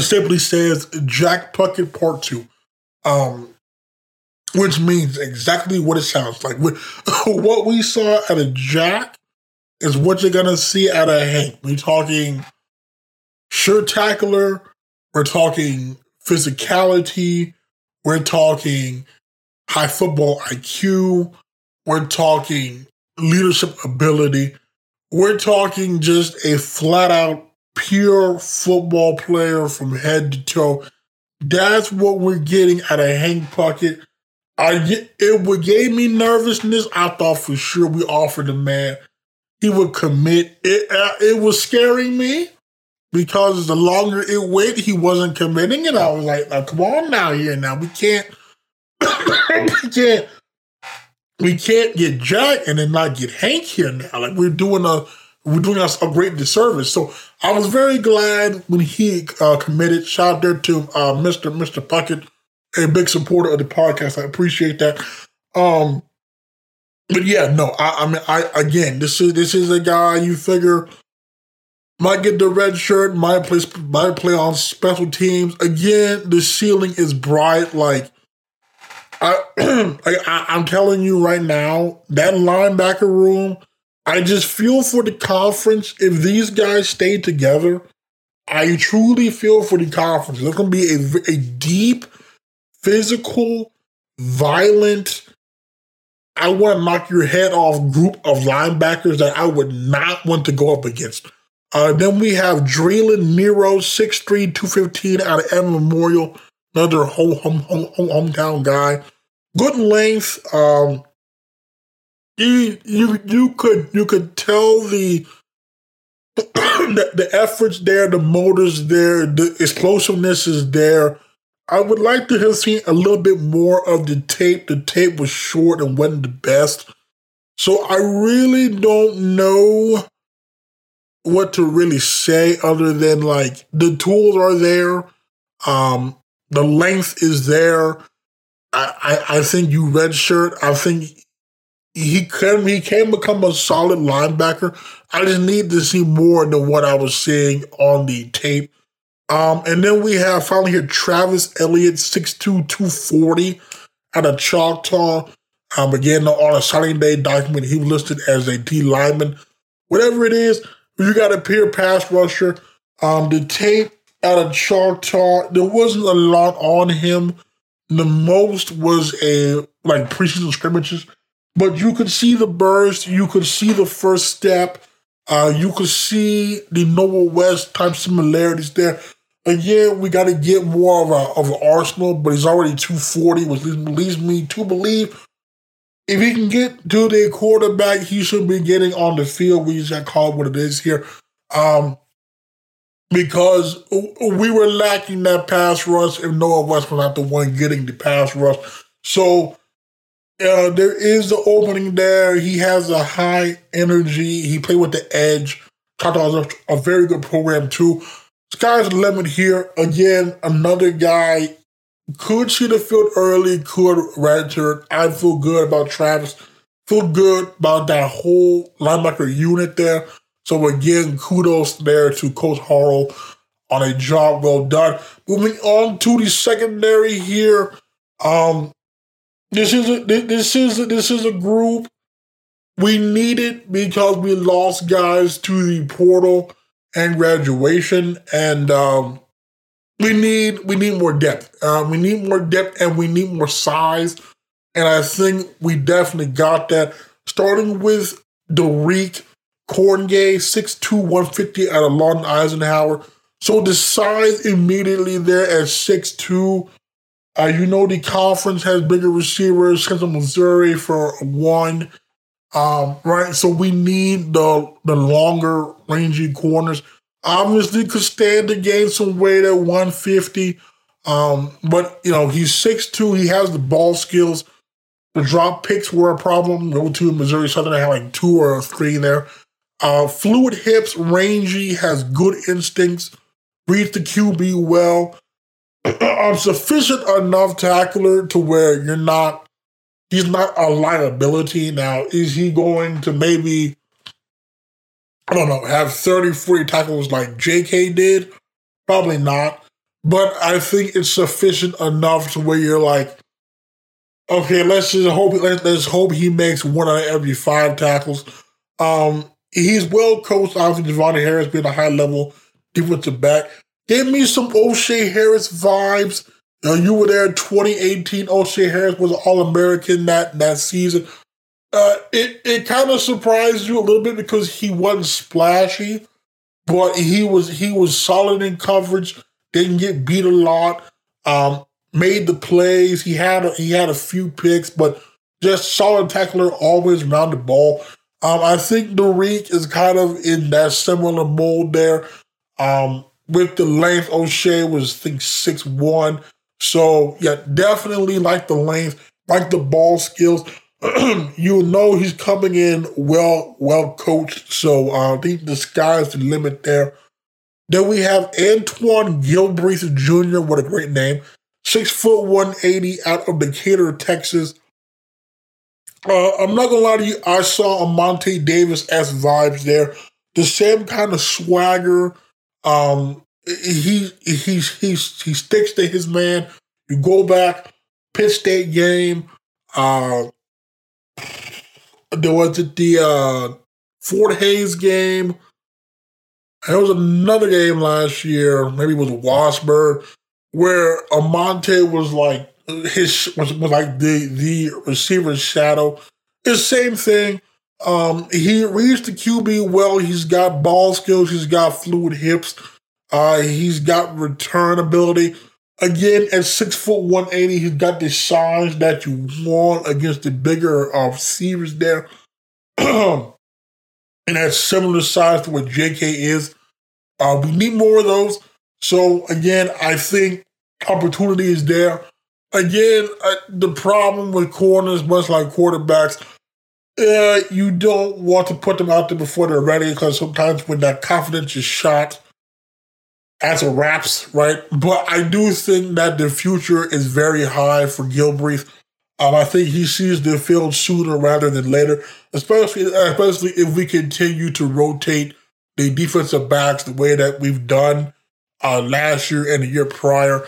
simply says Jack Puckett Part 2, um, which means exactly what it sounds like. what we saw at a Jack is what you're to see out of Hank. We're talking sure tackler, we're talking physicality, we're talking high football IQ, we're talking leadership ability, we're talking just a flat out pure football player from head to toe. That's what we're getting out of Hank Puckett. I it gave me nervousness. I thought for sure we offered the man he would commit. It uh, it was scaring me because the longer it went, he wasn't committing, and I was like, "Come on now, here now we can't, we can't, we can't get Jack and then not get Hank here now. Like we're doing a." We're doing us a great disservice. So I was very glad when he uh, committed. Shout out there to uh, Mr. Mr. Puckett, a big supporter of the podcast. I appreciate that. Um, but yeah, no, I, I mean, I again, this is this is a guy you figure might get the red shirt, might play might play on special teams. Again, the ceiling is bright. Like I, I I'm telling you right now, that linebacker room I just feel for the conference. If these guys stay together, I truly feel for the conference. It's going to be a, a deep, physical, violent, I want to knock your head off group of linebackers that I would not want to go up against. Uh, then we have Draylen Nero, 6'3, 215 out of Edmond Memorial, another home, home, home, hometown guy. Good length. Um, you you you could you could tell the the, the efforts there, the motors there, the explosiveness is there. I would like to have seen a little bit more of the tape. The tape was short and wasn't the best. So I really don't know what to really say other than like the tools are there. Um, the length is there. I, I, I think you redshirt. I think he can he can become a solid linebacker. I just need to see more than what I was seeing on the tape. Um, and then we have finally here Travis Elliott, 6'2", 240 out of Choctaw. Um, again, on a signing day document, he was listed as a D lineman. Whatever it is, you got a pure pass rusher. Um, the tape out of Choctaw, there wasn't a lot on him. The most was a like preseason scrimmages but you could see the burst, you could see the first step, uh, you could see the Noah West type similarities there. Again, we got to get more of a of an arsenal, but he's already 240, which leads me to believe if he can get to the quarterback, he should be getting on the field. We just call it what it is here. Um, because we were lacking that pass rush if Noah West was not the one getting the pass rush. So uh, there is the opening there. He has a high energy. He played with the edge. Choctaw a, a very good program too. Sky's the limit here. Again, another guy could see the field early, could redshirt. I feel good about Travis. Feel good about that whole linebacker unit there. So again, kudos there to Coach Harrell on a job well done. Moving on to the secondary here. Um, this is a, this is a, this is a group we need it because we lost guys to the portal and graduation, and um, we need we need more depth. Uh, we need more depth, and we need more size. And I think we definitely got that. Starting with Dariq Corngay, 6'2", 150 out of Lawton Eisenhower. So the size immediately there at 6'2". Uh, you know the conference has bigger receivers, Central Missouri for one. Um, right, so we need the the longer rangy corners. Obviously, could stand to gain some weight at 150. Um, but you know, he's 6'2, he has the ball skills. The drop picks were a problem. Go to Missouri Southern, I had like two or three there. Uh, fluid hips, rangy, has good instincts, reads the QB well. um, sufficient enough tackler to where you're not he's not a liability. Now, is he going to maybe, I don't know, have 30, 40 tackles like JK did? Probably not. But I think it's sufficient enough to where you're like, okay, let's just hope let's, let's hope he makes one out of every five tackles. Um, he's well coached. Obviously, Devontae Harris being a high level defensive back. Gave me some O'Shea Harris vibes. Now you were there in 2018. O'Shea Harris was an All American that that season. Uh, it it kind of surprised you a little bit because he wasn't splashy, but he was he was solid in coverage. Didn't get beat a lot. Um, made the plays. He had a, he had a few picks, but just solid tackler, always around the ball. Um, I think Dariq is kind of in that similar mold there. Um, with the length, O'Shea was I think six one. So yeah, definitely like the length, like the ball skills. you know he's coming in well, well coached. So uh, I think the sky's the limit there. Then we have Antoine Gilbreath Jr. What a great name. Six foot one eighty out of Decatur, Texas. Uh, I'm not gonna lie to you, I saw a Monte Davis s vibes there. The same kind of swagger, um, he he he he sticks to his man. You go back, Pitt State game. Uh, there was the uh, Fort Hays game. There was another game last year. Maybe it was Washburn, where Amonte was like his was, was like the the receiver's shadow. It's same thing. Um, he reads the QB well. He's got ball skills. He's got fluid hips. Uh, he's got return ability. Again, at six foot one eighty, he's got the size that you want against the bigger uh, receivers there. and that's similar size to what JK is. Uh, we need more of those. So again, I think opportunity is there. Again, uh, the problem with corners, much like quarterbacks, uh, you don't want to put them out there before they're ready because sometimes when that confidence is shot, as a wraps, right? But I do think that the future is very high for Gilbreath. Um, I think he sees the field sooner rather than later, especially especially if we continue to rotate the defensive backs the way that we've done uh, last year and the year prior.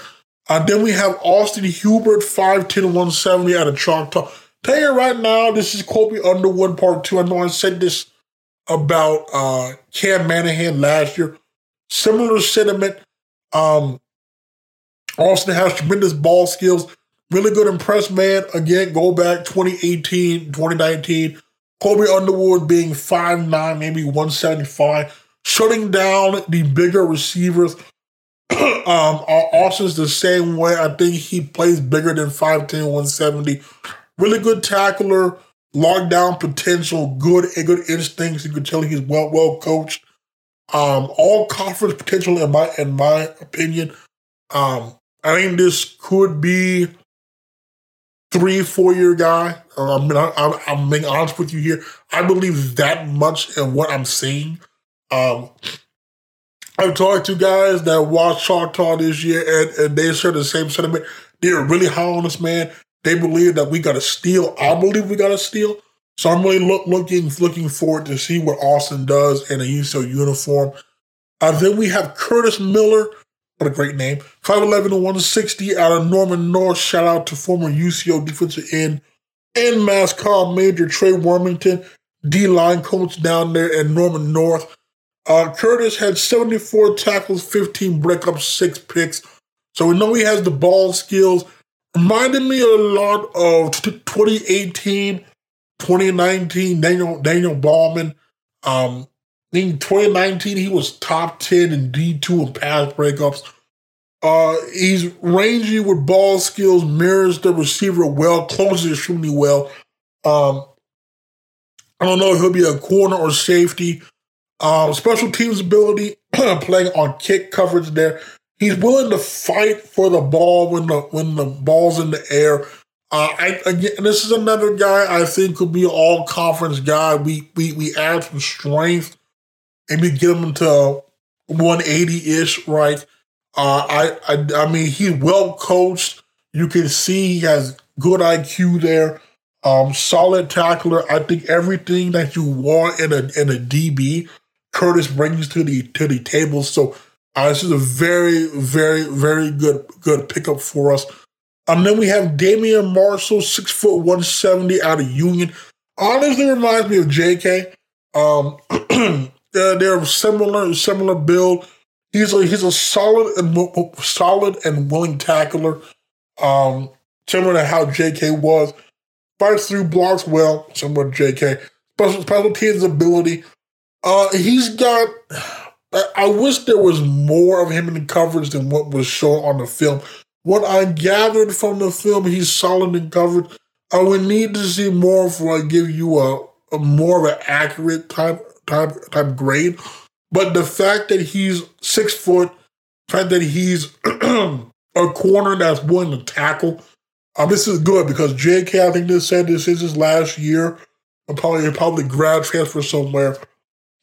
Uh, then we have Austin Hubert, 5'10", 170 out of Choctaw. Tell you right now, this is Kobe Underwood part two. I know I said this about uh, Cam Manahan last year. Similar sentiment. Um, Austin has tremendous ball skills. Really good impressed man. Again, go back 2018, 2019. Kobe Underwood being 5'9, maybe 175, shutting down the bigger receivers. um, Austin's the same way. I think he plays bigger than 5'10, 170. Really good tackler, lockdown potential, good good instincts. You can tell he's well well coached. Um, all conference potential in my in my opinion. Um, I think this could be three, four year guy. Um, I mean, I'm, I'm being honest with you here. I believe that much in what I'm seeing. Um, I've talked to guys that watched Choctaw this year, and, and they share the same sentiment. They're really high on this man. They believe that we got to steal. I believe we got to steal. So I'm really look, looking looking forward to see what Austin does in a UCO uniform. Uh, then we have Curtis Miller. What a great name. 5'11 to 160 out of Norman North. Shout out to former UCO defensive end and mascot Major Trey Wormington, D line coach down there in Norman North. Uh, Curtis had 74 tackles, 15 breakups, six picks. So we know he has the ball skills. Reminded me a lot of 2018, 2019, Daniel Daniel Ballman. Um, in 2019, he was top 10 in D2 and pass breakups. Uh, he's rangy with ball skills, mirrors the receiver well, closes extremely well. Um, I don't know if he'll be a corner or safety. Um, special teams ability, playing on kick coverage there. He's willing to fight for the ball when the when the ball's in the air. Uh, I, again, this is another guy I think could be an all conference guy. We we we add some strength and we get him to 180 ish, right? Uh, I, I I mean he's well coached. You can see he has good IQ there. Um, solid tackler. I think everything that you want in a in a DB, Curtis brings to the to the table. So uh, this is a very very very good good pickup for us. And um, then we have Damian Marshall, six foot one seventy out of Union. Honestly, reminds me of J.K. Um, they're, they're similar similar build. He's a he's a solid and solid and willing tackler. Um, similar to how J.K. was. Fights through blocks well, similar to J.K. Special special teams ability. Uh, he's got. I wish there was more of him in the coverage than what was shown on the film. What I gathered from the film, he's solid in coverage. I would need to see more before I give you a, a more of an accurate type type type grade. But the fact that he's six foot, the fact that he's a corner that's willing to tackle, um, this is good because J.K. I think they said this is his last year. Probably probably grad transfer somewhere.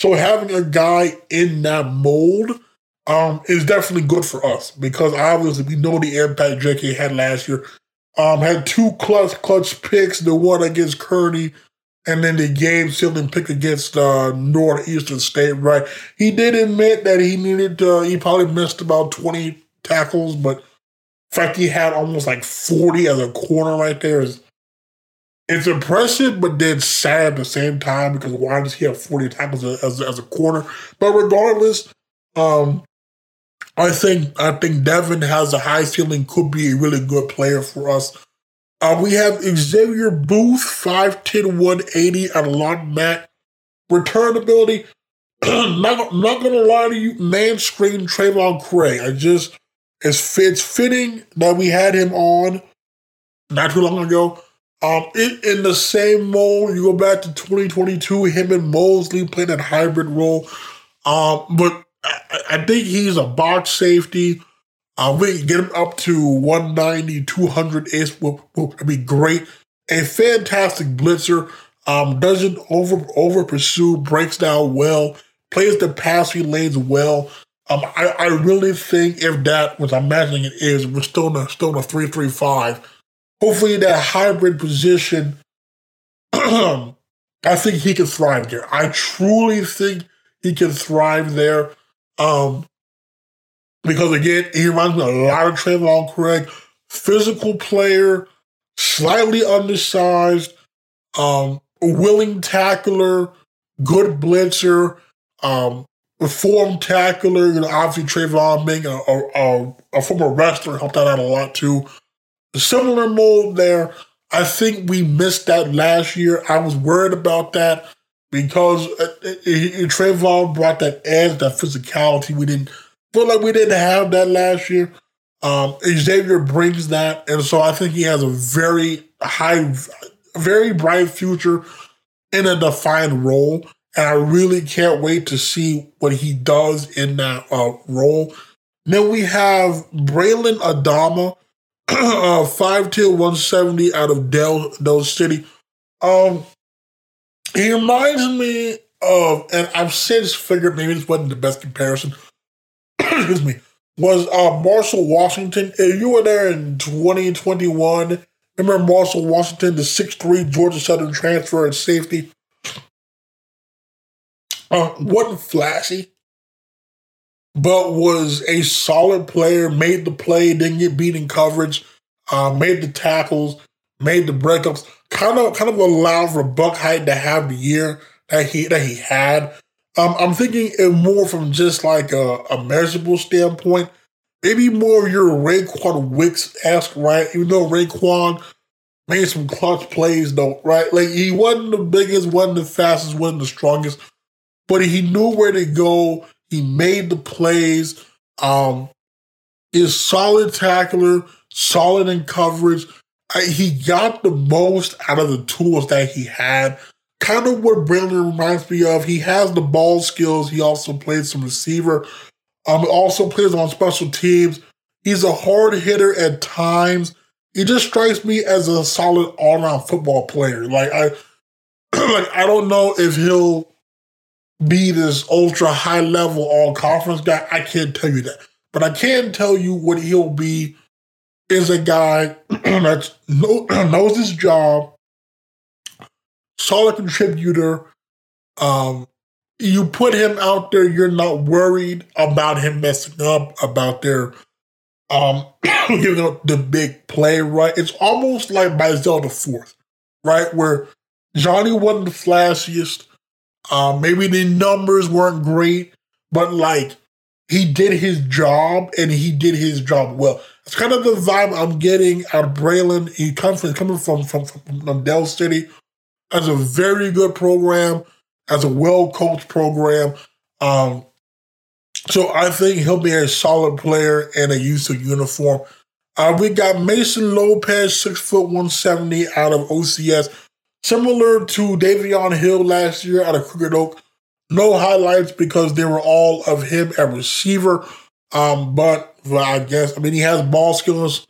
So having a guy in that mold um, is definitely good for us because obviously we know the impact J.K. had last year. Um, had two clutch clutch picks, the one against Kearney and then the game sealing pick against uh, Northeastern State, right? He did admit that he needed to, he probably missed about 20 tackles, but the fact he had almost like 40 as a corner right there is it's impressive, but then sad at the same time because why does he have 40 tackles as, as a corner? But regardless, um, I think I think Devin has a high ceiling, could be a really good player for us. Uh, we have Xavier Booth, 5'10, 180 at a long mat. Return ability, not, not gonna lie to you, man screen Trayvon Craig. I just, it's, it's fitting that we had him on not too long ago. Um, in, in the same mold, you go back to 2022, him and Mosley playing that hybrid role. Um, but I, I think he's a box safety. Uh, we can get him up to 190, 200 ish will, be great. A fantastic blitzer. Um, doesn't over over pursue, breaks down well, plays the passing lanes well. Um, I, I really think if that, was I'm imagining it is, we're still in a, still in a 335. Hopefully, that hybrid position, I think he can thrive there. I truly think he can thrive there. Um, because again, he reminds me a lot of Trayvon Craig. Physical player, slightly undersized, um, willing tackler, good blitzer, um, reformed tackler. You know, obviously Trayvon being a, a, a, former wrestler helped that out a lot too. Similar mold there. I think we missed that last year. I was worried about that because uh, uh, uh Trayvon brought that edge, that physicality we didn't feel like we didn't have that last year. Um, Xavier brings that, and so I think he has a very high, very bright future in a defined role. And I really can't wait to see what he does in that uh, role. Then we have Braylon Adama, uh, 5'10", 170 out of Del, Del City. Um, he reminds me of, and I've since figured maybe this wasn't the best comparison. excuse me. Was uh, Marshall Washington? If you were there in 2021, remember Marshall Washington, the 6'3 Georgia Southern transfer at safety? Uh, wasn't flashy, but was a solid player, made the play, didn't get beat in coverage, uh, made the tackles, made the breakups, kind of kind of allowed for Buck to have the year that he that he had. Um, I'm thinking it more from just like a, a measurable standpoint. Maybe more of your Raekwon Wicks esque, right? Even though Raekwon made some clutch plays, though, right? Like he wasn't the biggest, wasn't the fastest, wasn't the strongest, but he knew where to go. He made the plays. Um, is solid tackler, solid in coverage. I, he got the most out of the tools that he had. Kind of what Braylon reminds me of. He has the ball skills. He also plays some receiver. Um, also plays on special teams. He's a hard hitter at times. He just strikes me as a solid all-around football player. Like I, like I don't know if he'll be this ultra high level all conference guy. I can't tell you that. But I can tell you what he'll be is a guy that knows his job, solid contributor. Um, you put him out there, you're not worried about him messing up, about their um giving up the big play, right? It's almost like by Zelda fourth, right? Where Johnny wasn't the flashiest, um, maybe the numbers weren't great, but like he did his job and he did his job well. It's kind of the vibe I'm getting out of Braylon. He comes from coming from from, from Del City as a very good program, as a well coached program. Um, so I think he'll be a solid player in a of uniform. Uh, we got Mason Lopez, six foot one seventy, out of OCS. Similar to Davion Hill last year out of Crooked Oak. No highlights because they were all of him at receiver. Um, but I guess, I mean, he has ball skills.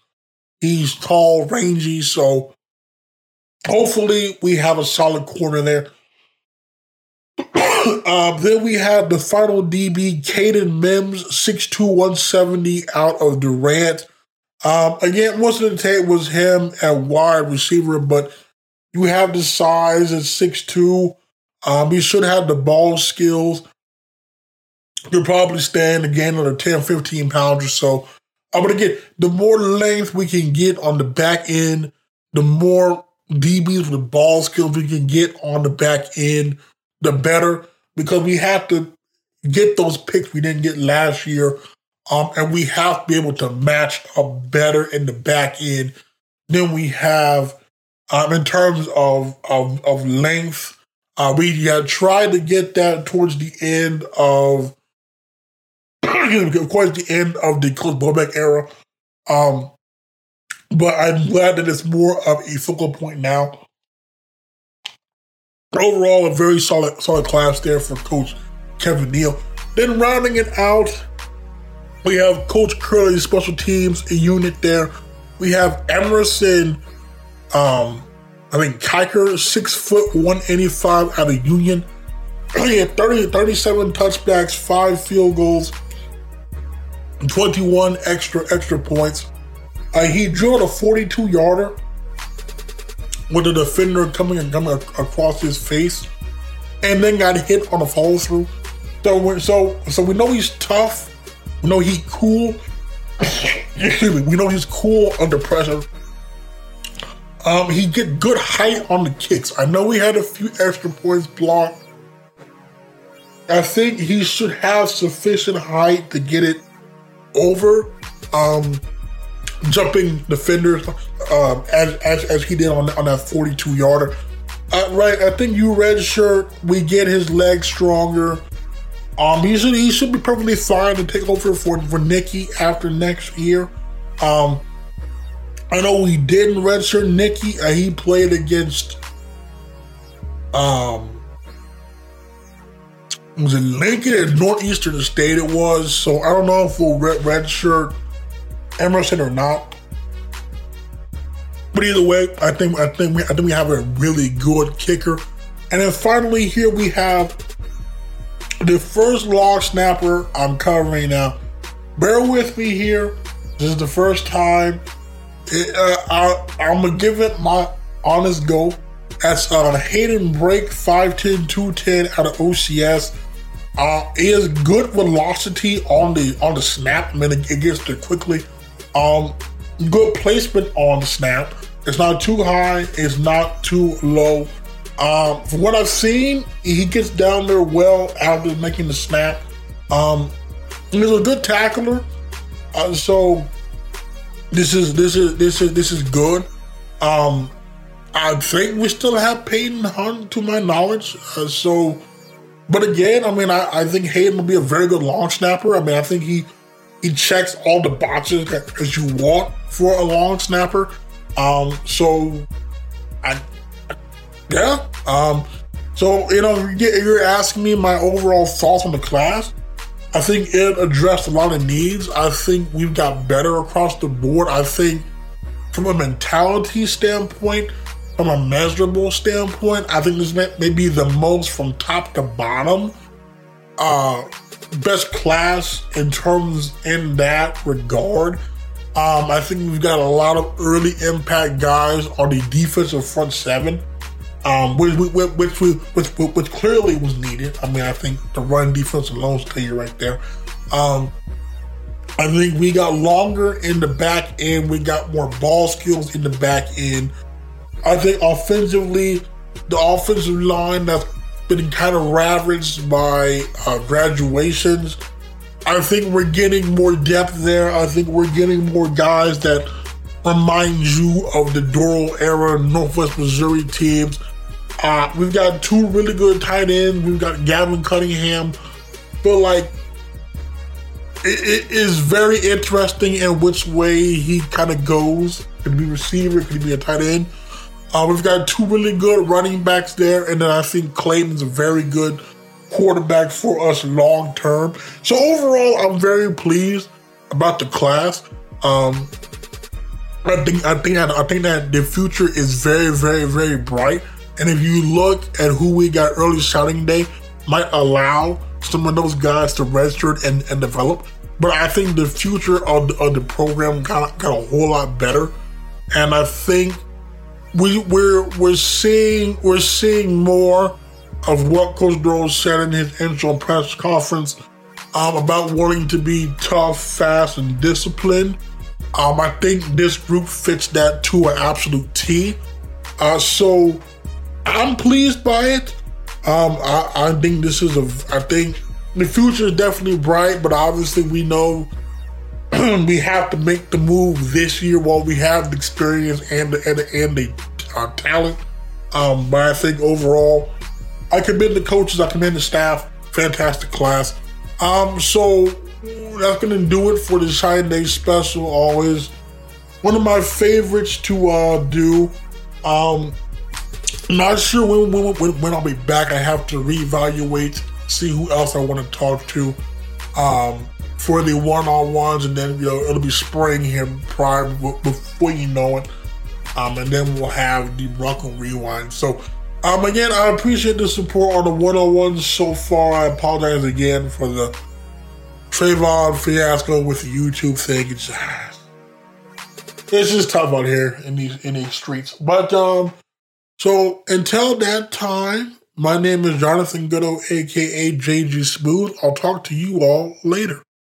He's tall, rangy. So hopefully we have a solid corner there. uh, then we have the final DB, Caden Mims, 6'2, 170 out of Durant. Um, again, most of the tape was him at wide receiver, but you have the size at 6'2. Um, you should have the ball skills. You'll probably stand again under 10, 15 pounds or so. I'm going to get the more length we can get on the back end, the more DBs with ball skills we can get on the back end, the better. Because we have to get those picks we didn't get last year. Um, and we have to be able to match up better in the back end than we have um, in terms of, of, of length. Uh, we had tried to get that towards the end of, of course, the end of the Coach Bobeck era. Um, but I'm glad that it's more of a focal point now. Overall, a very solid, solid class there for Coach Kevin Neal. Then rounding it out, we have Coach Curley's special teams unit there. We have Emerson, um, I think Kiker, six foot one eighty five out of Union. He had 30, 37 touchbacks, five field goals, 21 extra extra points. Uh, he drilled a 42 yarder with a defender coming and coming across his face, and then got hit on a follow through. So, so, so we know he's tough. We know he's cool. we know he's cool under pressure. Um, he get good height on the kicks. I know he had a few extra points blocked. I think he should have sufficient height to get it over. Um, jumping defenders um, as, as, as he did on, on that 42 yarder. Uh, right, I think you red shirt. We get his legs stronger. Um, he should he should be perfectly fine to take over for for Nicky after next year. Um, I know we didn't redshirt Nicky. Uh, he played against um was it Lincoln at Northeastern State? It was so I don't know if we'll red redshirt Emerson or not. But either way, I think I think we I think we have a really good kicker. And then finally here we have the first long snapper I'm covering now. Bear with me here. This is the first time. It, uh, I, I'm gonna give it my honest go. That's uh, Hayden Break 510 210 out of OCS. Uh, has good velocity on the on the snap. I mean, it, it gets there quickly. Um, good placement on the snap. It's not too high. It's not too low. Um, from what I've seen, he gets down there well after making the snap. Um, he's a good tackler. Uh, so this is this is this is this is good. Um, I think we still have Peyton Hunt, to my knowledge. Uh, so, but again, I mean, I, I think Hayden will be a very good long snapper. I mean, I think he he checks all the boxes that, as you want for a long snapper. Um, so I, yeah. Um, so you know, you're asking me my overall thoughts on the class. I think it addressed a lot of needs. I think we've got better across the board. I think from a mentality standpoint, from a measurable standpoint, I think this may, be the most from top to bottom uh, best class in terms in that regard. Um, I think we've got a lot of early impact guys on the defensive front seven, um, which, which, which, which, clearly was needed. I mean, I think the run defense alone is you right there. Um, I think we got longer in the back end. We got more ball skills in the back end. I think offensively, the offensive line that's been kind of ravaged by uh, graduations. I think we're getting more depth there. I think we're getting more guys that remind you of the Dorrel era Northwest Missouri teams. Uh, we've got two really good tight ends. We've got Gavin Cunningham. But, like it, it is very interesting in which way he kind of goes. Could be receiver, could be a tight end. Uh, we've got two really good running backs there, and then I think Clayton's a very good quarterback for us long term. So overall, I'm very pleased about the class. Um, I think I think I think that the future is very very very bright. And if you look at who we got early signing day, might allow some of those guys to register and, and develop. But I think the future of the, of the program got, got a whole lot better. And I think we we're we're seeing we're seeing more of what Coach Dorrel said in his intro press conference um, about wanting to be tough, fast, and disciplined. Um, I think this group fits that to an absolute T. Uh, so I'm pleased by it. Um, I, I think this is a. I think the future is definitely bright, but obviously we know we have to make the move this year while we have the experience and the and the, and the uh, talent. Um, but I think overall, I commend the coaches, I commend the staff. Fantastic class. Um, so that's gonna do it for the Signing Day special. Always one of my favorites to uh, do. Um, not sure when, when, when I'll be back. I have to reevaluate, see who else I want to talk to. Um, for the one-on-ones, and then you know it'll be spring here prior before you know it, um, and then we'll have the Bronco rewind. So, um, again, I appreciate the support on the one-on-ones so far. I apologize again for the Trayvon fiasco with the YouTube thing. It's it's just tough out here in these in these streets. But um, so until that time, my name is Jonathan Goudeau, aka JG Smooth. I'll talk to you all later.